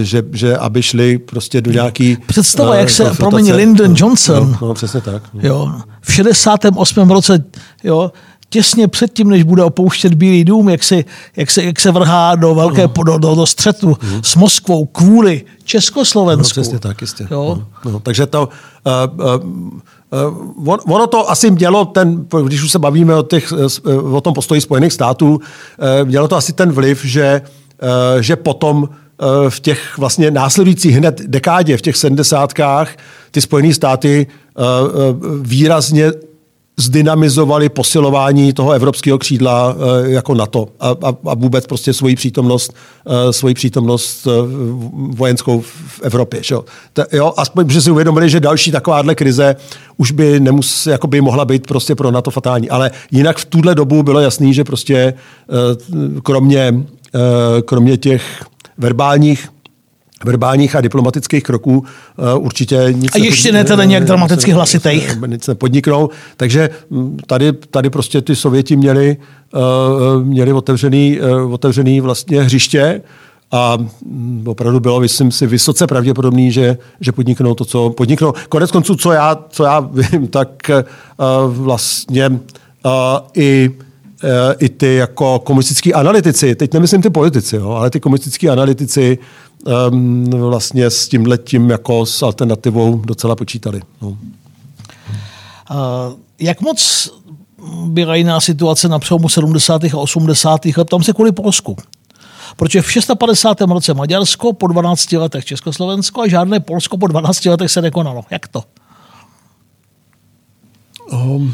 Speaker 2: že, že aby šli prostě do nějaký...
Speaker 1: Představa, jak se, promiň, Lyndon Johnson.
Speaker 2: No, no, přesně tak.
Speaker 1: Jo, v 68. roce, jo, těsně předtím, než bude opouštět Bílý dům, jak se, jak se, jak se vrhá do velké no. do, do, do střetu uh-huh. s Moskvou kvůli Československu.
Speaker 2: No, přesně tak, jistě. Jo? No, no, takže to... Uh, ono to asi mělo ten, když už se bavíme o, těch, o tom postoji Spojených států, mělo to asi ten vliv, že, že potom v těch vlastně následujících hned dekádě, v těch sedmdesátkách, ty Spojené státy výrazně zdynamizovali posilování toho evropského křídla eh, jako NATO a, a, a vůbec prostě svoji přítomnost, eh, svoji přítomnost eh, vojenskou v Evropě. Že? Ta, jo, aspoň, že si uvědomili, že další takováhle krize už by, nemus, jako by mohla být prostě pro NATO fatální. Ale jinak v tuhle dobu bylo jasný, že prostě kromě, kromě těch verbálních verbálních a diplomatických kroků uh, určitě nic
Speaker 1: A ještě ne teda nějak dramaticky hlasitých.
Speaker 2: Nic nepodniknou. Takže hm, tady, tady prostě ty Sověti měli, uh, měli otevřený, uh, otevřený vlastně hřiště a hm, opravdu bylo, myslím si, vysoce pravděpodobný, že, že podniknou to, co podniknou. Konec konců, co já, co já vím, [LAUGHS] tak uh, vlastně uh, i i ty jako komunistický analytici, teď nemyslím ty politici, jo, ale ty komunistický analytici um, vlastně s tím letím jako s alternativou docela počítali. No. Uh,
Speaker 1: jak moc byla jiná situace na přelomu 70. a 80. let, tam se kvůli Polsku. Protože v 650. roce Maďarsko, po 12 letech Československo a žádné Polsko po 12 letech se nekonalo. Jak to? Um,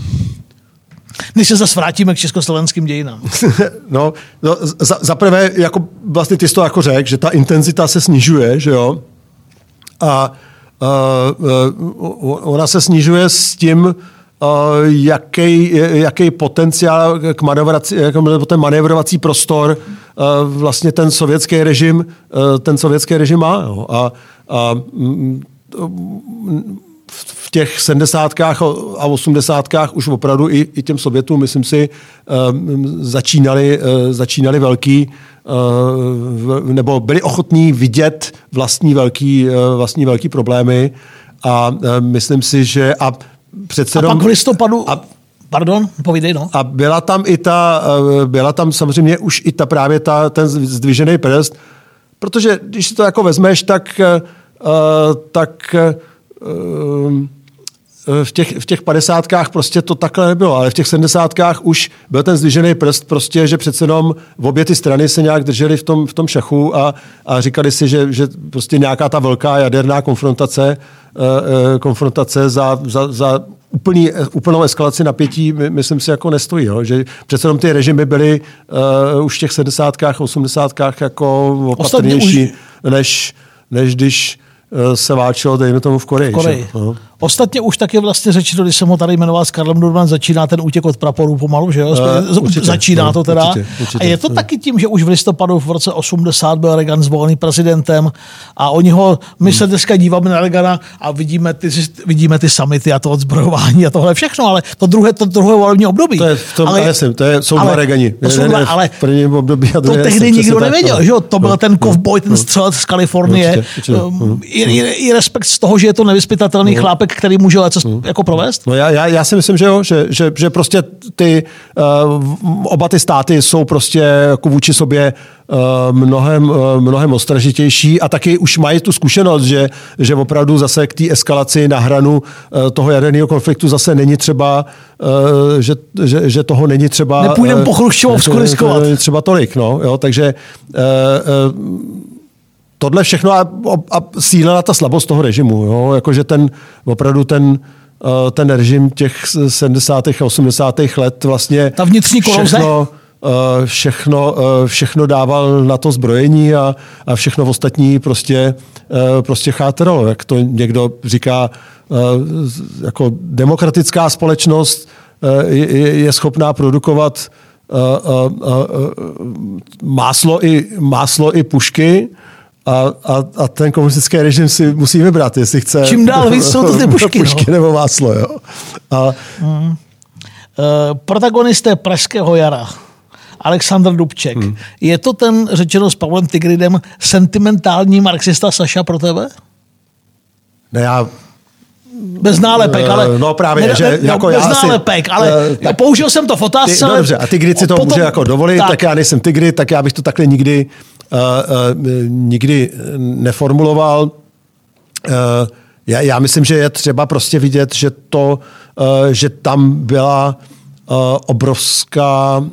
Speaker 1: než se zase vrátíme k československým dějinám. [LAUGHS]
Speaker 2: no, no za, za prvé, jako vlastně ty jsi to jako řekl, že ta intenzita se snižuje, že jo? A uh, ona se snižuje s tím, uh, jaký, jaký potenciál k manevraci, jako ten manévrovací prostor uh, vlastně ten sovětský režim, uh, ten sovětský režim má. Jo? A, a v těch 70. a 80. už opravdu i, i těm Sovětům, myslím si, ehm, začínali, eh, začínali velký, eh, nebo byli ochotní vidět vlastní velký, eh, vlastní velký problémy a myslím si, že a přece
Speaker 1: A pak v listopadu... A, Pardon, povídej, no.
Speaker 2: A byla tam i ta, byla tam samozřejmě už i ta právě ta, ten zdvižený prst, protože když si to jako vezmeš, tak, tak v těch, v těch padesátkách prostě to takhle nebylo, ale v těch sedmdesátkách už byl ten zdvižený prst prostě, že přece jenom v obě ty strany se nějak drželi v tom, v tom šachu a, a říkali si, že, že prostě nějaká ta velká jaderná konfrontace, uh, konfrontace za, za, za úplný, úplnou eskalaci napětí, my, myslím si, jako nestojí. Jo? Že přece jenom ty režimy byly uh, už v těch sedmdesátkách, osmdesátkách jako opatrnější, už... než, než když se válčilo, dejme tomu, v Koreji. V Koreji.
Speaker 1: Že? Ostatně už taky vlastně řečeno, když jsem ho tady jmenoval s Karlem Durman, začíná ten útěk od praporů pomalu, že jo? Uh, určitě, začíná no, to teda. Určitě, určitě, a je to no. taky tím, že už v listopadu v roce 80 byl Reagan zvolený prezidentem a oni ho, my hmm. se dneska díváme na Reagana a vidíme ty, vidíme ty samity a to odzbrojování a tohle všechno, ale to druhé, to druhé volební období.
Speaker 2: To je v tom, ale, jasný, to je, jsou dva Reagani.
Speaker 1: To, jsou dva, ale v prvním období a to tehdy nikdo nevěděl, že jo? To byl no, ten kovboj, ten střelec z Kalifornie. I, i, i respekt z toho, že je to nevyspytatelný chlápek, který může něco hmm. jako provést?
Speaker 2: No já, já, já si myslím, že jo, že, že, že prostě ty, uh, oba ty státy jsou prostě jako vůči sobě uh, mnohem, uh, mnohem ostražitější a taky už mají tu zkušenost, že, že opravdu zase k té eskalaci na hranu uh, toho jaderného konfliktu zase není třeba, uh, že, že, že toho není třeba...
Speaker 1: Nepůjdeme uh, po Chruščovsku riskovat.
Speaker 2: Třeba tolik, no, jo, takže uh, uh, tohle všechno a, a síla na ta slabost toho režimu. Jo? Jakože ten, opravdu ten, eh, ten režim těch 70. a 80. let vlastně
Speaker 1: ta vnitřní všechno,
Speaker 2: eh, všechno, eh, všechno dával na to zbrojení a, a všechno ostatní prostě, prostě chátralo. Jak to někdo říká, jako demokratická společnost je, je schopná produkovat máslo i, máslo i pušky, a, a, a ten komunistický režim si musí vybrat, jestli chce...
Speaker 1: Čím dál víc jsou to ty pušky. [LAUGHS]
Speaker 2: pušky no. nebo máslo, jo. A,
Speaker 1: mm. Uh, protagonisté Pražského jara. Aleksandr Dubček. Hmm. Je to ten, řečeno s Pavlem Tigridem, sentimentální marxista Saša pro tebe?
Speaker 2: Ne, já
Speaker 1: bez nálepek, ale...
Speaker 2: No právě, ne, že
Speaker 1: ne,
Speaker 2: jako
Speaker 1: bez
Speaker 2: já
Speaker 1: nálepek,
Speaker 2: asi,
Speaker 1: ale uh, tak, použil jsem to v otázce. Ty,
Speaker 2: no dobře, a Tigrid si to potom, může jako dovolit, tak, tak já nejsem Tigrid, tak já bych to takhle nikdy nikdy neformuloval. Já, já myslím, že je třeba prostě vidět, že to, že tam byla obrovská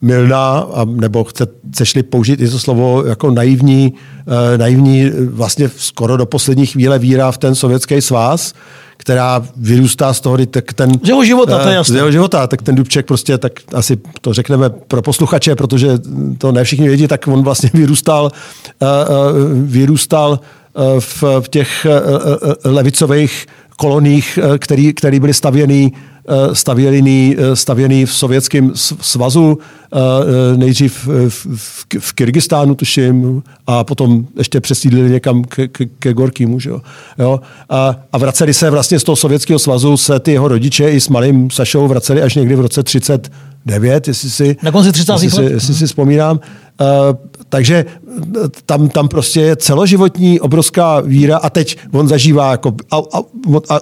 Speaker 2: milná, nebo chceš-li použít i to slovo jako naivní, naivní vlastně skoro do poslední chvíle víra v ten sovětský svaz, která vyrůstá z toho, tak ten...
Speaker 1: Z jeho života, to je jasné.
Speaker 2: Z jeho života, tak ten Dubček prostě, tak asi to řekneme pro posluchače, protože to ne všichni vědí, tak on vlastně vyrůstal, eh, eh, vyrůstal eh, v těch levicových koloních, který, který byly stavěný Eh, stavěný, eh, stavěný v Sovětském svazu, eh, nejdřív v, v Kyrgyzstánu, tuším, a potom ještě přesídlili někam ke, ke, ke Gorkýmu. Že jo? A, a vraceli se vlastně z toho Sovětského svazu se ty jeho rodiče i s malým Sašou vraceli až někdy v roce 39, jestli si,
Speaker 1: Na konci 30.
Speaker 2: jestli, si, jestli si vzpomínám. Uh, takže tam, tam prostě je celoživotní obrovská víra a teď on zažívá, jako, a, a, a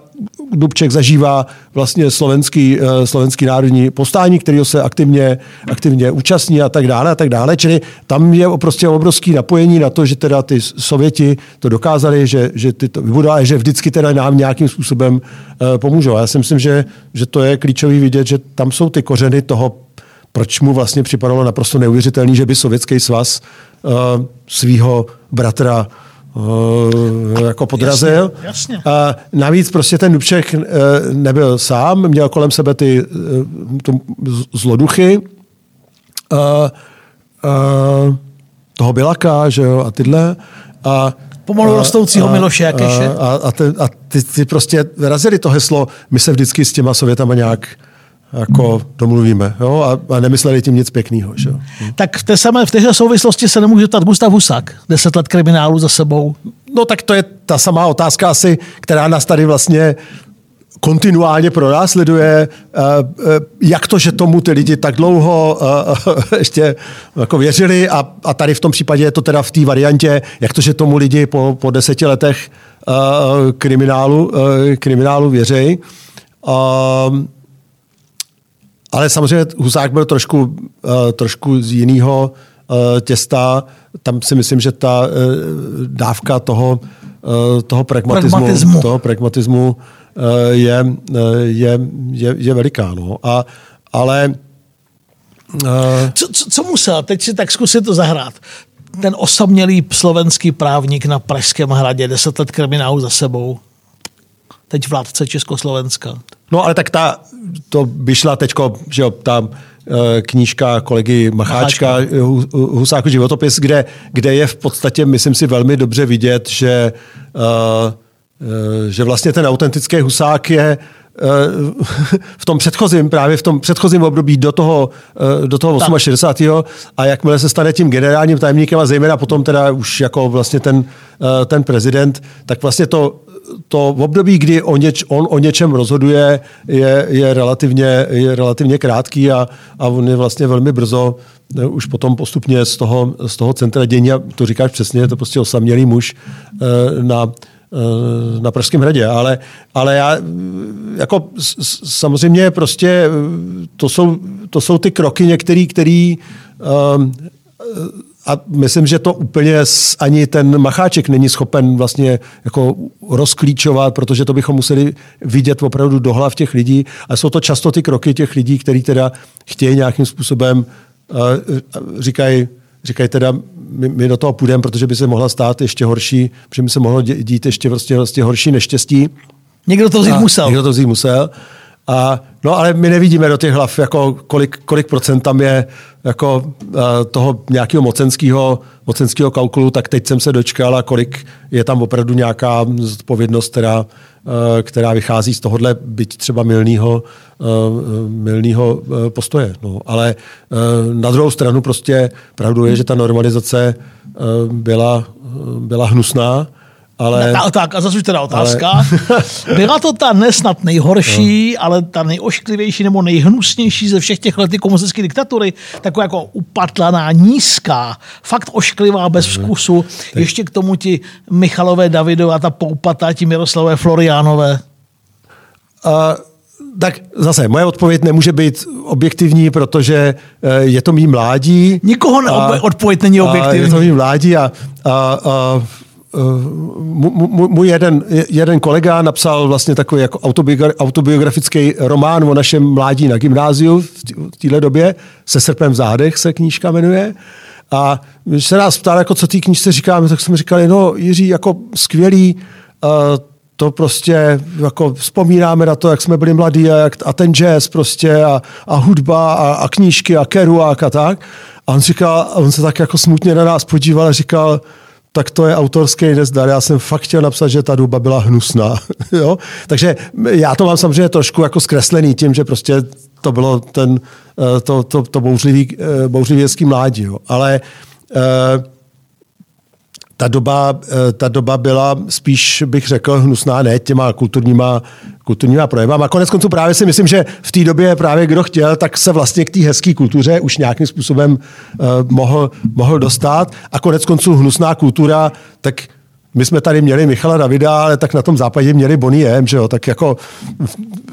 Speaker 2: Dubček zažívá vlastně slovenský, uh, slovenský národní postání, kterého se aktivně, aktivně účastní a tak dále a tak dále. Čili tam je prostě obrovský napojení na to, že teda ty Sověti to dokázali, že, že ty to vybudovali, že vždycky teda nám nějakým způsobem pomůžou. Já si myslím, že, že to je klíčový vidět, že tam jsou ty kořeny toho proč mu vlastně připadalo naprosto neuvěřitelný, že by Sovětský svaz uh, svého bratra uh, jako podrazil.
Speaker 1: Jasně, jasně.
Speaker 2: A navíc prostě ten Dubček uh, nebyl sám, měl kolem sebe ty uh, zloduchy. Uh, uh, toho Bilaka, že jo, a tyhle. A
Speaker 1: Pomalu rostoucího Miloše Jakeše.
Speaker 2: A, a, a, ty, a ty, ty prostě vyrazili to heslo, my se vždycky s těma Sovětama nějak jako domluvíme. Jo? A, a nemysleli tím nic pěkného. Že?
Speaker 1: Hm. Tak v té samé, v téhle souvislosti se nemůže ptat Gustav Husák. Deset let kriminálu za sebou.
Speaker 2: No tak to je ta samá otázka asi, která nás tady vlastně kontinuálně pronásleduje, eh, eh, jak to, že tomu ty lidi tak dlouho eh, [LAUGHS] ještě jako věřili a, a tady v tom případě je to teda v té variantě, jak to, že tomu lidi po, po deseti letech kriminálu, kriminálu věří. Ale samozřejmě Husák byl trošku, uh, trošku z jiného uh, těsta. Tam si myslím, že ta uh, dávka toho, uh, toho pragmatismu, pragmatismu. Toho pragmatismu uh, je, uh, je, je, je veliká. No. A, ale
Speaker 1: Uh... Co, co, co musel? Teď si tak zkusit to zahrát. Ten osamělý slovenský právník na Pražském hradě, deset let kriminálu za sebou, teď vládce Československa.
Speaker 2: No ale tak ta, to vyšla teďko, že jo, ta eh, knížka kolegy Macháčka, Macháčka. Husáku životopis, kde, kde je v podstatě, myslím si, velmi dobře vidět, že, uh, že vlastně ten autentický Husák je [LAUGHS] v tom předchozím, právě v tom předchozím období do toho, do toho 68. a jakmile se stane tím generálním tajemníkem a zejména potom teda už jako vlastně ten, ten prezident, tak vlastně to to v období, kdy o něč, on o něčem rozhoduje, je, je, relativně, je relativně krátký a, a on je vlastně velmi brzo ne, už potom postupně z toho, z toho centra dění, a to říkáš přesně, je to prostě osamělý muž eh, na, na Pražském hradě, ale, ale já jako samozřejmě prostě to jsou, to jsou ty kroky některý, který um, a myslím, že to úplně ani ten Macháček není schopen vlastně jako rozklíčovat, protože to bychom museli vidět opravdu do hlav těch lidí. A jsou to často ty kroky těch lidí, kteří teda chtějí nějakým způsobem, říkají, říkají teda, my, my do toho půjdeme, protože by se mohla stát ještě horší, protože by se mohlo dít ještě vlastně, vlastně horší neštěstí.
Speaker 1: Někdo to vzít musel.
Speaker 2: Někdo to vzít musel. A, no ale my nevidíme do těch hlav, jako kolik, kolik procent tam je jako, uh, toho nějakého mocenského, mocenského kalkulu, tak teď jsem se dočkal a kolik je tam opravdu nějaká zodpovědnost, která, uh, která vychází z tohohle byť třeba milného uh, milnýho, postoje. No, ale na druhou stranu prostě pravdu je, že ta normalizace byla, byla hnusná ale...
Speaker 1: Ta, tak a zase už teda otázka. Ale... [LAUGHS] Byla to ta nesnad nejhorší, no. ale ta nejošklivější nebo nejhnusnější ze všech těch letů komunistické diktatury, taková jako upatlaná, nízká, fakt ošklivá, bez mhm. vkusu. Tak... Ještě k tomu ti Michalové Davidové a ta poupatá, ti Miroslavové Floriánové.
Speaker 2: Uh... Tak zase, moje odpověď nemůže být objektivní, protože eh, je to mý mládí.
Speaker 1: Nikoho a, odpověď není objektivní. A
Speaker 2: je to mý mládí a, a, a můj jeden, jeden kolega napsal vlastně takový jako autobiografický román o našem mládí na gymnáziu v téhle době, se srpem v zádech se knížka jmenuje. A když se nás ptal, jako co té knížce říkáme, tak jsme říkali, no Jiří, jako skvělý, to prostě jako vzpomínáme na to, jak jsme byli mladí a, jak, a ten jazz prostě a, a hudba a, a knížky a kerouac a tak. A on říkal, on se tak jako smutně na nás podíval a říkal, tak to je autorský nezdar. Já jsem fakt chtěl napsat, že ta doba byla hnusná. [LAUGHS] jo? Takže já to mám samozřejmě trošku jako zkreslený tím, že prostě to bylo ten, eh, to, to, to bouřlivý, eh, bouřlivý mládí. Jo? Ale uh, ta doba, eh, ta doba byla spíš, bych řekl, hnusná ne těma kulturníma, kulturníma projevama. A konec konců právě si myslím, že v té době právě kdo chtěl, tak se vlastně k té hezké kultuře už nějakým způsobem uh, mohl, mohl dostat. A konec konců hnusná kultura, tak my jsme tady měli Michala Davida, ale tak na tom západě měli Bonnie M, že jo, tak jako,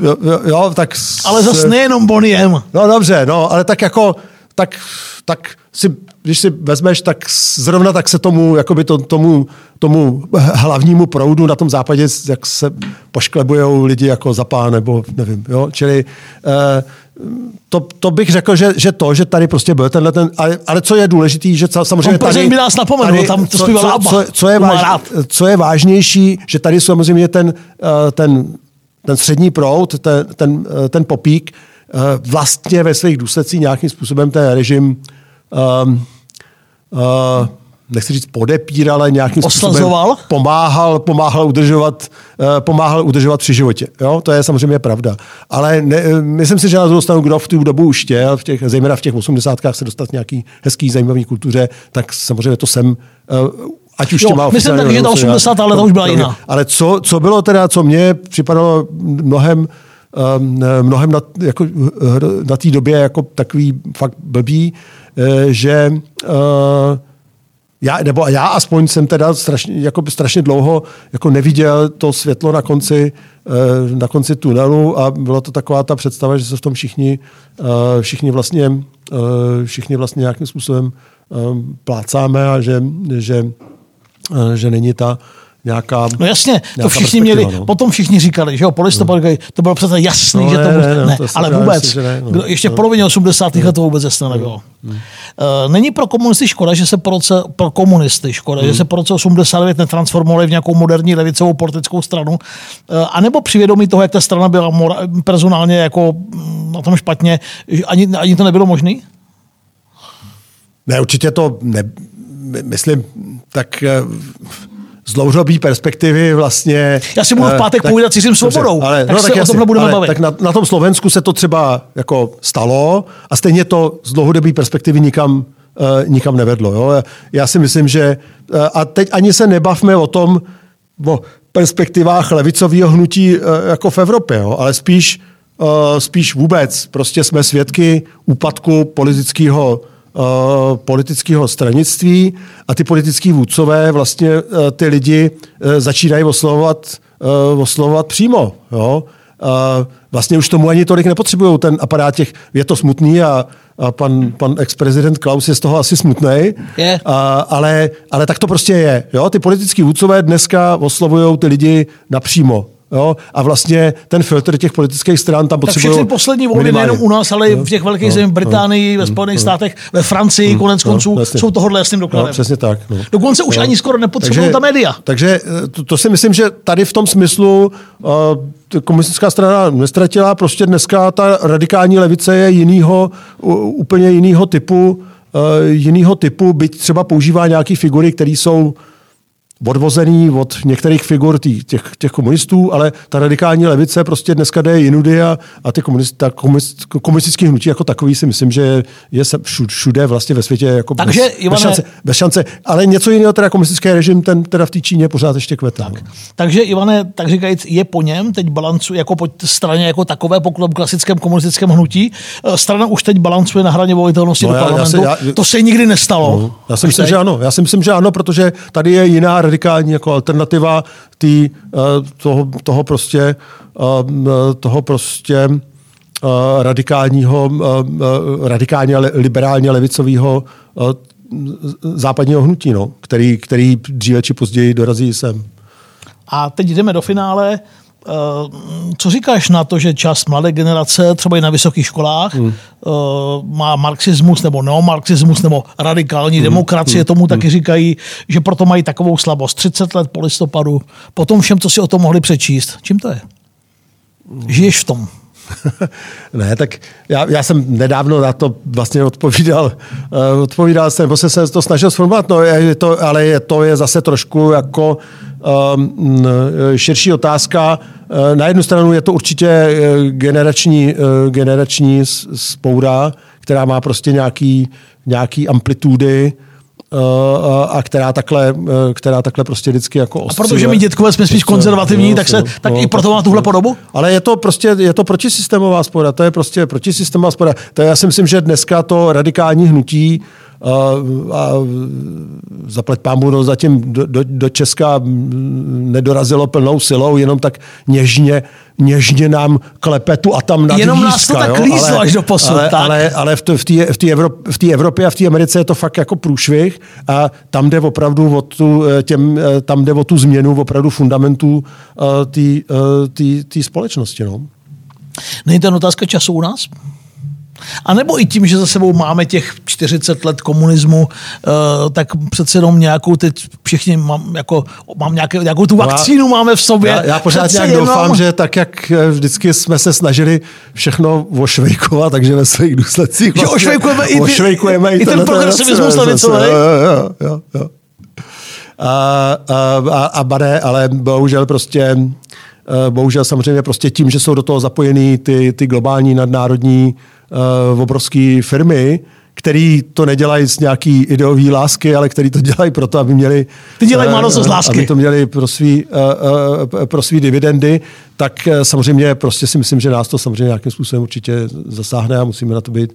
Speaker 2: jo, jo tak...
Speaker 1: Ale zase nejenom Bonnie M.
Speaker 2: No dobře, no, ale tak jako, tak, tak si když si vezmeš, tak zrovna tak se tomu, jakoby to, tomu, tomu hlavnímu proudu na tom západě, jak se pošklebují lidi jako zapá, nebo nevím, jo? Čili eh, to, to, bych řekl, že, že to, že tady prostě byl tenhle ten, ale, ale co je důležitý, že samozřejmě tady...
Speaker 1: mi nás napomenul, tady, tam to co, co,
Speaker 2: co, co, je váž, co je vážnější, že tady samozřejmě ten, eh, ten, ten střední proud, ten, ten, eh, ten popík, vlastně ve svých důsledcích nějakým způsobem ten režim um, uh, nechci říct podepíral, ale nějakým
Speaker 1: Oslazoval?
Speaker 2: způsobem pomáhal, pomáhal udržovat, uh, pomáhal udržovat při životě. Jo? To je samozřejmě pravda. Ale ne, myslím si, že na druhou stranu, kdo v tu dobu už chtěl, v těch, zejména v těch osmdesátkách se dostat nějaký hezký, zajímavý kultuře, tak samozřejmě to jsem uh, ať už jo,
Speaker 1: má Myslím taky, že ta 80. ale to už byla jiná.
Speaker 2: Ale co, co bylo teda, co mně připadalo mnohem mnohem na, jako, na té době jako takový fakt blbý, Eh, že uh, já, nebo já aspoň jsem teda strašně, jako strašně dlouho jako neviděl to světlo na konci, na konci tunelu a byla to taková ta představa, že se v tom všichni, všichni vlastně, všichni vlastně nějakým způsobem plácáme a že, že, že není ta, nějaká.
Speaker 1: No jasně, to všichni měli, no. potom všichni říkali, že jo, po listopadu, no. to bylo přece jasný, no, že to ne, ne, ne, to ale vůbec, si, ne, no. ještě v polovině 80. let to vůbec jasné nebylo. Hmm. Není pro komunisty škoda, že se po roce, pro komunisty škoda, hmm. že se po roce 89 netransformovali v nějakou moderní levicovou politickou stranu, eh, anebo při vědomí toho, jak ta strana byla personálně jako mm, na tom špatně, ani, ani to nebylo možné?
Speaker 2: Ne, určitě to ne, myslím, tak eh, z dlouhodobé perspektivy vlastně...
Speaker 1: Já si budu v eh, pátek povídat cizím svobodou, ale, tak no, se tak o tomhle budeme ale, bavit.
Speaker 2: Tak na, na tom Slovensku se to třeba jako stalo a stejně to z dlouhodobé perspektivy nikam, uh, nikam nevedlo. Jo? Já si myslím, že... Uh, a teď ani se nebavme o tom, o perspektivách levicového hnutí uh, jako v Evropě, jo? ale spíš, uh, spíš vůbec. Prostě jsme svědky úpadku politického politického stranictví a ty politický vůdcové vlastně ty lidi začínají oslovovat, oslovovat přímo. Jo? vlastně už tomu ani tolik nepotřebují ten aparát těch, je to smutný a, a pan, pan ex-prezident Klaus je z toho asi smutný,
Speaker 1: yeah.
Speaker 2: ale, ale tak to prostě je. Jo? Ty politický vůdcové dneska oslovují ty lidi napřímo. Jo? A vlastně ten filtr těch politických stran tam potřebuje.
Speaker 1: všechny poslední volby nejenom u nás, ale i v těch velkých no, zemích, v Británii, no, ve Spojených no, státech, ve Francii, no, konec konců, no, jsou tohohle jasným dokladem.
Speaker 2: No, přesně tak. No.
Speaker 1: Dokonce už no. ani skoro nepotřebují ta média.
Speaker 2: Takže eh, to, to, si myslím, že tady v tom smyslu uh, komunistická strana nestratila, prostě dneska ta radikální levice je jinýho, úplně jiného typu, uh, jinýho typu, byť třeba používá nějaké figury, které jsou odvozený od některých figur tý, těch, těch komunistů, ale ta radikální levice prostě dneska jde jinudy a, a ty komunist, ta komunist, komunistické hnutí jako takový si myslím, že je všude vlastně ve světě jako
Speaker 1: Takže, bez,
Speaker 2: Ivane, bez, šance, bez šance. Ale něco jiného, teda komunistický režim, ten teda v té Číně pořád ještě kvete.
Speaker 1: Tak. No. Takže Ivane, tak říkajíc, je po něm teď balancu jako po straně jako takové, pokud v klasickém komunistickém hnutí, eh, strana už teď balancuje na hraně volitelnosti no, do já, parlamentu. Já se, já, to se nikdy nestalo. No,
Speaker 2: já si myslím, že ano. Já si myslím, že ano, protože tady je jiná radikální jako alternativa tý, eh, toho, toho prostě, eh, toho prostě eh, radikálního, radikálně liberálně levicového západního hnutí, no, který, který dříve či později dorazí sem.
Speaker 1: A teď jdeme do finále. Eh, co říkáš na to, že část mladé generace, třeba i na vysokých školách, hmm. Eh, má marxismus nebo neomarxismus nebo radikální hmm. demokracie, hmm. tomu hmm. taky říkají, že proto mají takovou slabost. 30 let po listopadu, po tom všem, co si o tom mohli přečíst. Čím to je? Žiješ v tom? [LAUGHS]
Speaker 2: ne, tak já, já jsem nedávno na to vlastně odpovídal, uh, odpovídal jsem, nebo se to snažil sformulovat, no, je to, ale je, to je zase trošku jako širší otázka. Uh, na jednu stranu je to určitě generační, uh, generační spoura, která má prostě nějaký, nějaký amplitudy, a která takhle, která takhle prostě vždycky jako
Speaker 1: osciluje. A protože my dětkové jsme spíš konzervativní, no, tak, se, tak no, i proto má tuhle podobu?
Speaker 2: Ale je to prostě, je to protisystémová spoda, to je prostě protisystémová spoda. To je, já si myslím, že dneska to radikální hnutí a zaplať pámu, no zatím do, do, do Česka nedorazilo plnou silou, jenom tak něžně, něžně nám klepe tu a tam na
Speaker 1: Jenom nás to tak lízlo až do posud.
Speaker 2: Ale, tak. ale, ale v té v v Evropě a v té Americe je to fakt jako průšvih a tam jde opravdu o tu, eh, těm, eh, tam jde o tu změnu opravdu fundamentů eh, té společnosti. No.
Speaker 1: Není to otázka času u nás? A nebo i tím, že za sebou máme těch 40 let komunismu, uh, tak přece jenom nějakou teď všichni mám, jako, mám nějaké, nějakou tu vakcínu já, máme v sobě.
Speaker 2: Já, já pořád přece nějak jenom... doufám, že tak, jak eh, vždycky jsme se snažili všechno ošvejkovat, takže ve svých důsledcích
Speaker 1: vlastně, že ošvejkujeme i,
Speaker 2: ošvejkujeme
Speaker 1: i, i ten progresivismus levicový.
Speaker 2: Jo, jo, jo. A, a, a, a bane, ale bohužel prostě bohužel samozřejmě prostě tím, že jsou do toho zapojeny ty, ty globální nadnárodní uh, obrovské firmy, který to nedělají z nějaký ideový lásky, ale který to [LAUGHS] dělají proto, aby měli...
Speaker 1: Ty dělají málo z lásky.
Speaker 2: Aby to měli pro svý, pro svý dividendy, tak samozřejmě prostě si myslím, že nás to samozřejmě nějakým způsobem určitě zasáhne a musíme na to být,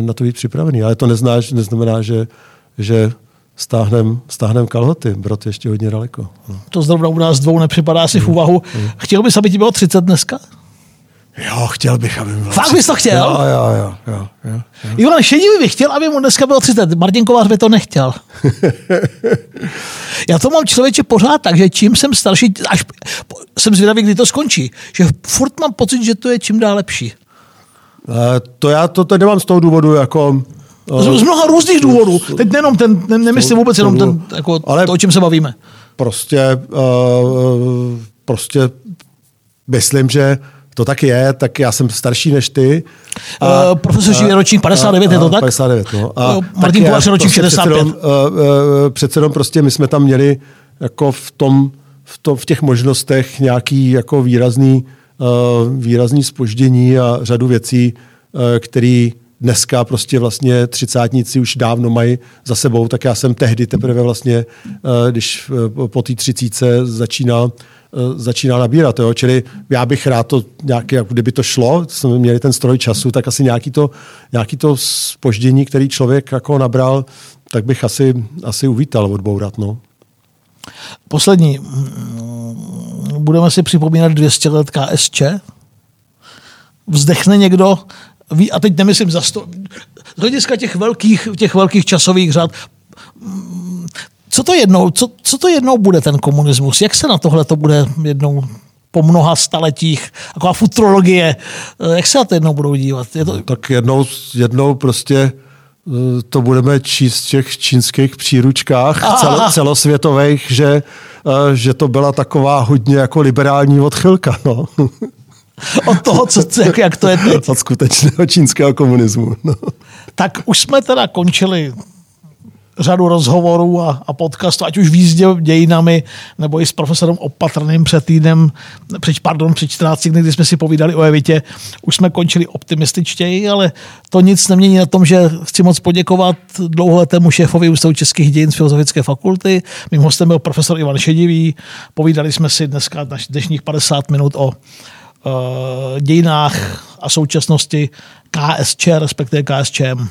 Speaker 2: na to být připravený. Ale to nezná, neznamená, že, že stáhnem, stáhnem kalhoty. Brod ještě hodně daleko.
Speaker 1: No. To zrovna u nás dvou nepřipadá si v úvahu. Mm. Chtěl bys, aby ti bylo 30 dneska?
Speaker 2: Jo, chtěl bych, aby bylo
Speaker 1: Fakt bys to chtěl?
Speaker 2: Jo, jo, jo. jo, jo,
Speaker 1: jo. Ivan Šedivý bych chtěl, aby mu dneska bylo 30. Martin Kovář by to nechtěl. [LAUGHS] Já to mám člověče pořád tak, že čím jsem starší, až jsem zvědavý, kdy to skončí. Že furt mám pocit, že to je čím dál lepší.
Speaker 2: Uh, to já to tady nemám z toho důvodu, jako...
Speaker 1: Uh, z, z mnoha různých důvodů. Teď nejenom ten, ne, nemyslím vůbec jenom ten, jako ale to, o čem se bavíme.
Speaker 2: Prostě, uh, prostě myslím, že to tak je, tak já jsem starší než ty.
Speaker 1: A, uh, profesor Živý ročník 59, a, je to tak?
Speaker 2: 59, no.
Speaker 1: A, Martin Kovář ročník prostě 65. Přece
Speaker 2: jenom, uh, uh, přece jenom prostě my jsme tam měli jako v tom, v, to, v těch možnostech nějaký jako výrazný, uh, výrazný spoždění a řadu věcí, uh, který dneska prostě vlastně třicátníci už dávno mají za sebou, tak já jsem tehdy teprve vlastně, když po té třicíce začínal začíná nabírat. Jo? Čili já bych rád to nějak, jak kdyby to šlo, jsme měli ten stroj času, tak asi nějaký to, nějaký to spoždění, který člověk jako nabral, tak bych asi, asi uvítal odbourat. No.
Speaker 1: Poslední. Budeme si připomínat 200 let KSČ. Vzdechne někdo, a teď nemyslím za sto, z hlediska těch velkých, těch velkých časových řad, co to jednou, co, co to jednou bude ten komunismus? Jak se na tohle to bude jednou po mnoha staletích, taková futurologie, jak se na to jednou budou dívat? Je to...
Speaker 2: No, tak jednou, jednou prostě eh, to budeme číst v těch čínských příručkách celo, celosvětových, že, eh, že to byla taková hodně jako liberální odchylka. No. [LAUGHS] [LAUGHS]
Speaker 1: Od toho, co, jak, jak to je teď.
Speaker 2: Od skutečného čínského komunismu. No.
Speaker 1: Tak už jsme teda končili řadu rozhovorů a, a podcastů, ať už v jízdě dějinami, nebo i s profesorem Opatrným před týdnem, před, pardon, před 14 dny, kdy jsme si povídali o Evitě, už jsme končili optimističtěji, ale to nic nemění na tom, že chci moc poděkovat dlouholetému šéfovi Ústavu českých dějin z Filozofické fakulty. Mým hostem byl profesor Ivan Šedivý. Povídali jsme si dneska na dnešních 50 minut o dějinách a současnosti KSČ, respektive KSČM.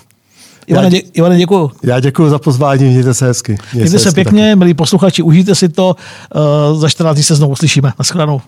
Speaker 1: Ivane, dě, Ivane, děkuju.
Speaker 2: Já děkuji za pozvání, mějte se hezky.
Speaker 1: Mějte, mějte se, se pěkně, taky. milí posluchači, užijte si to. Uh, za 14 dní se znovu slyšíme. Naschledanou.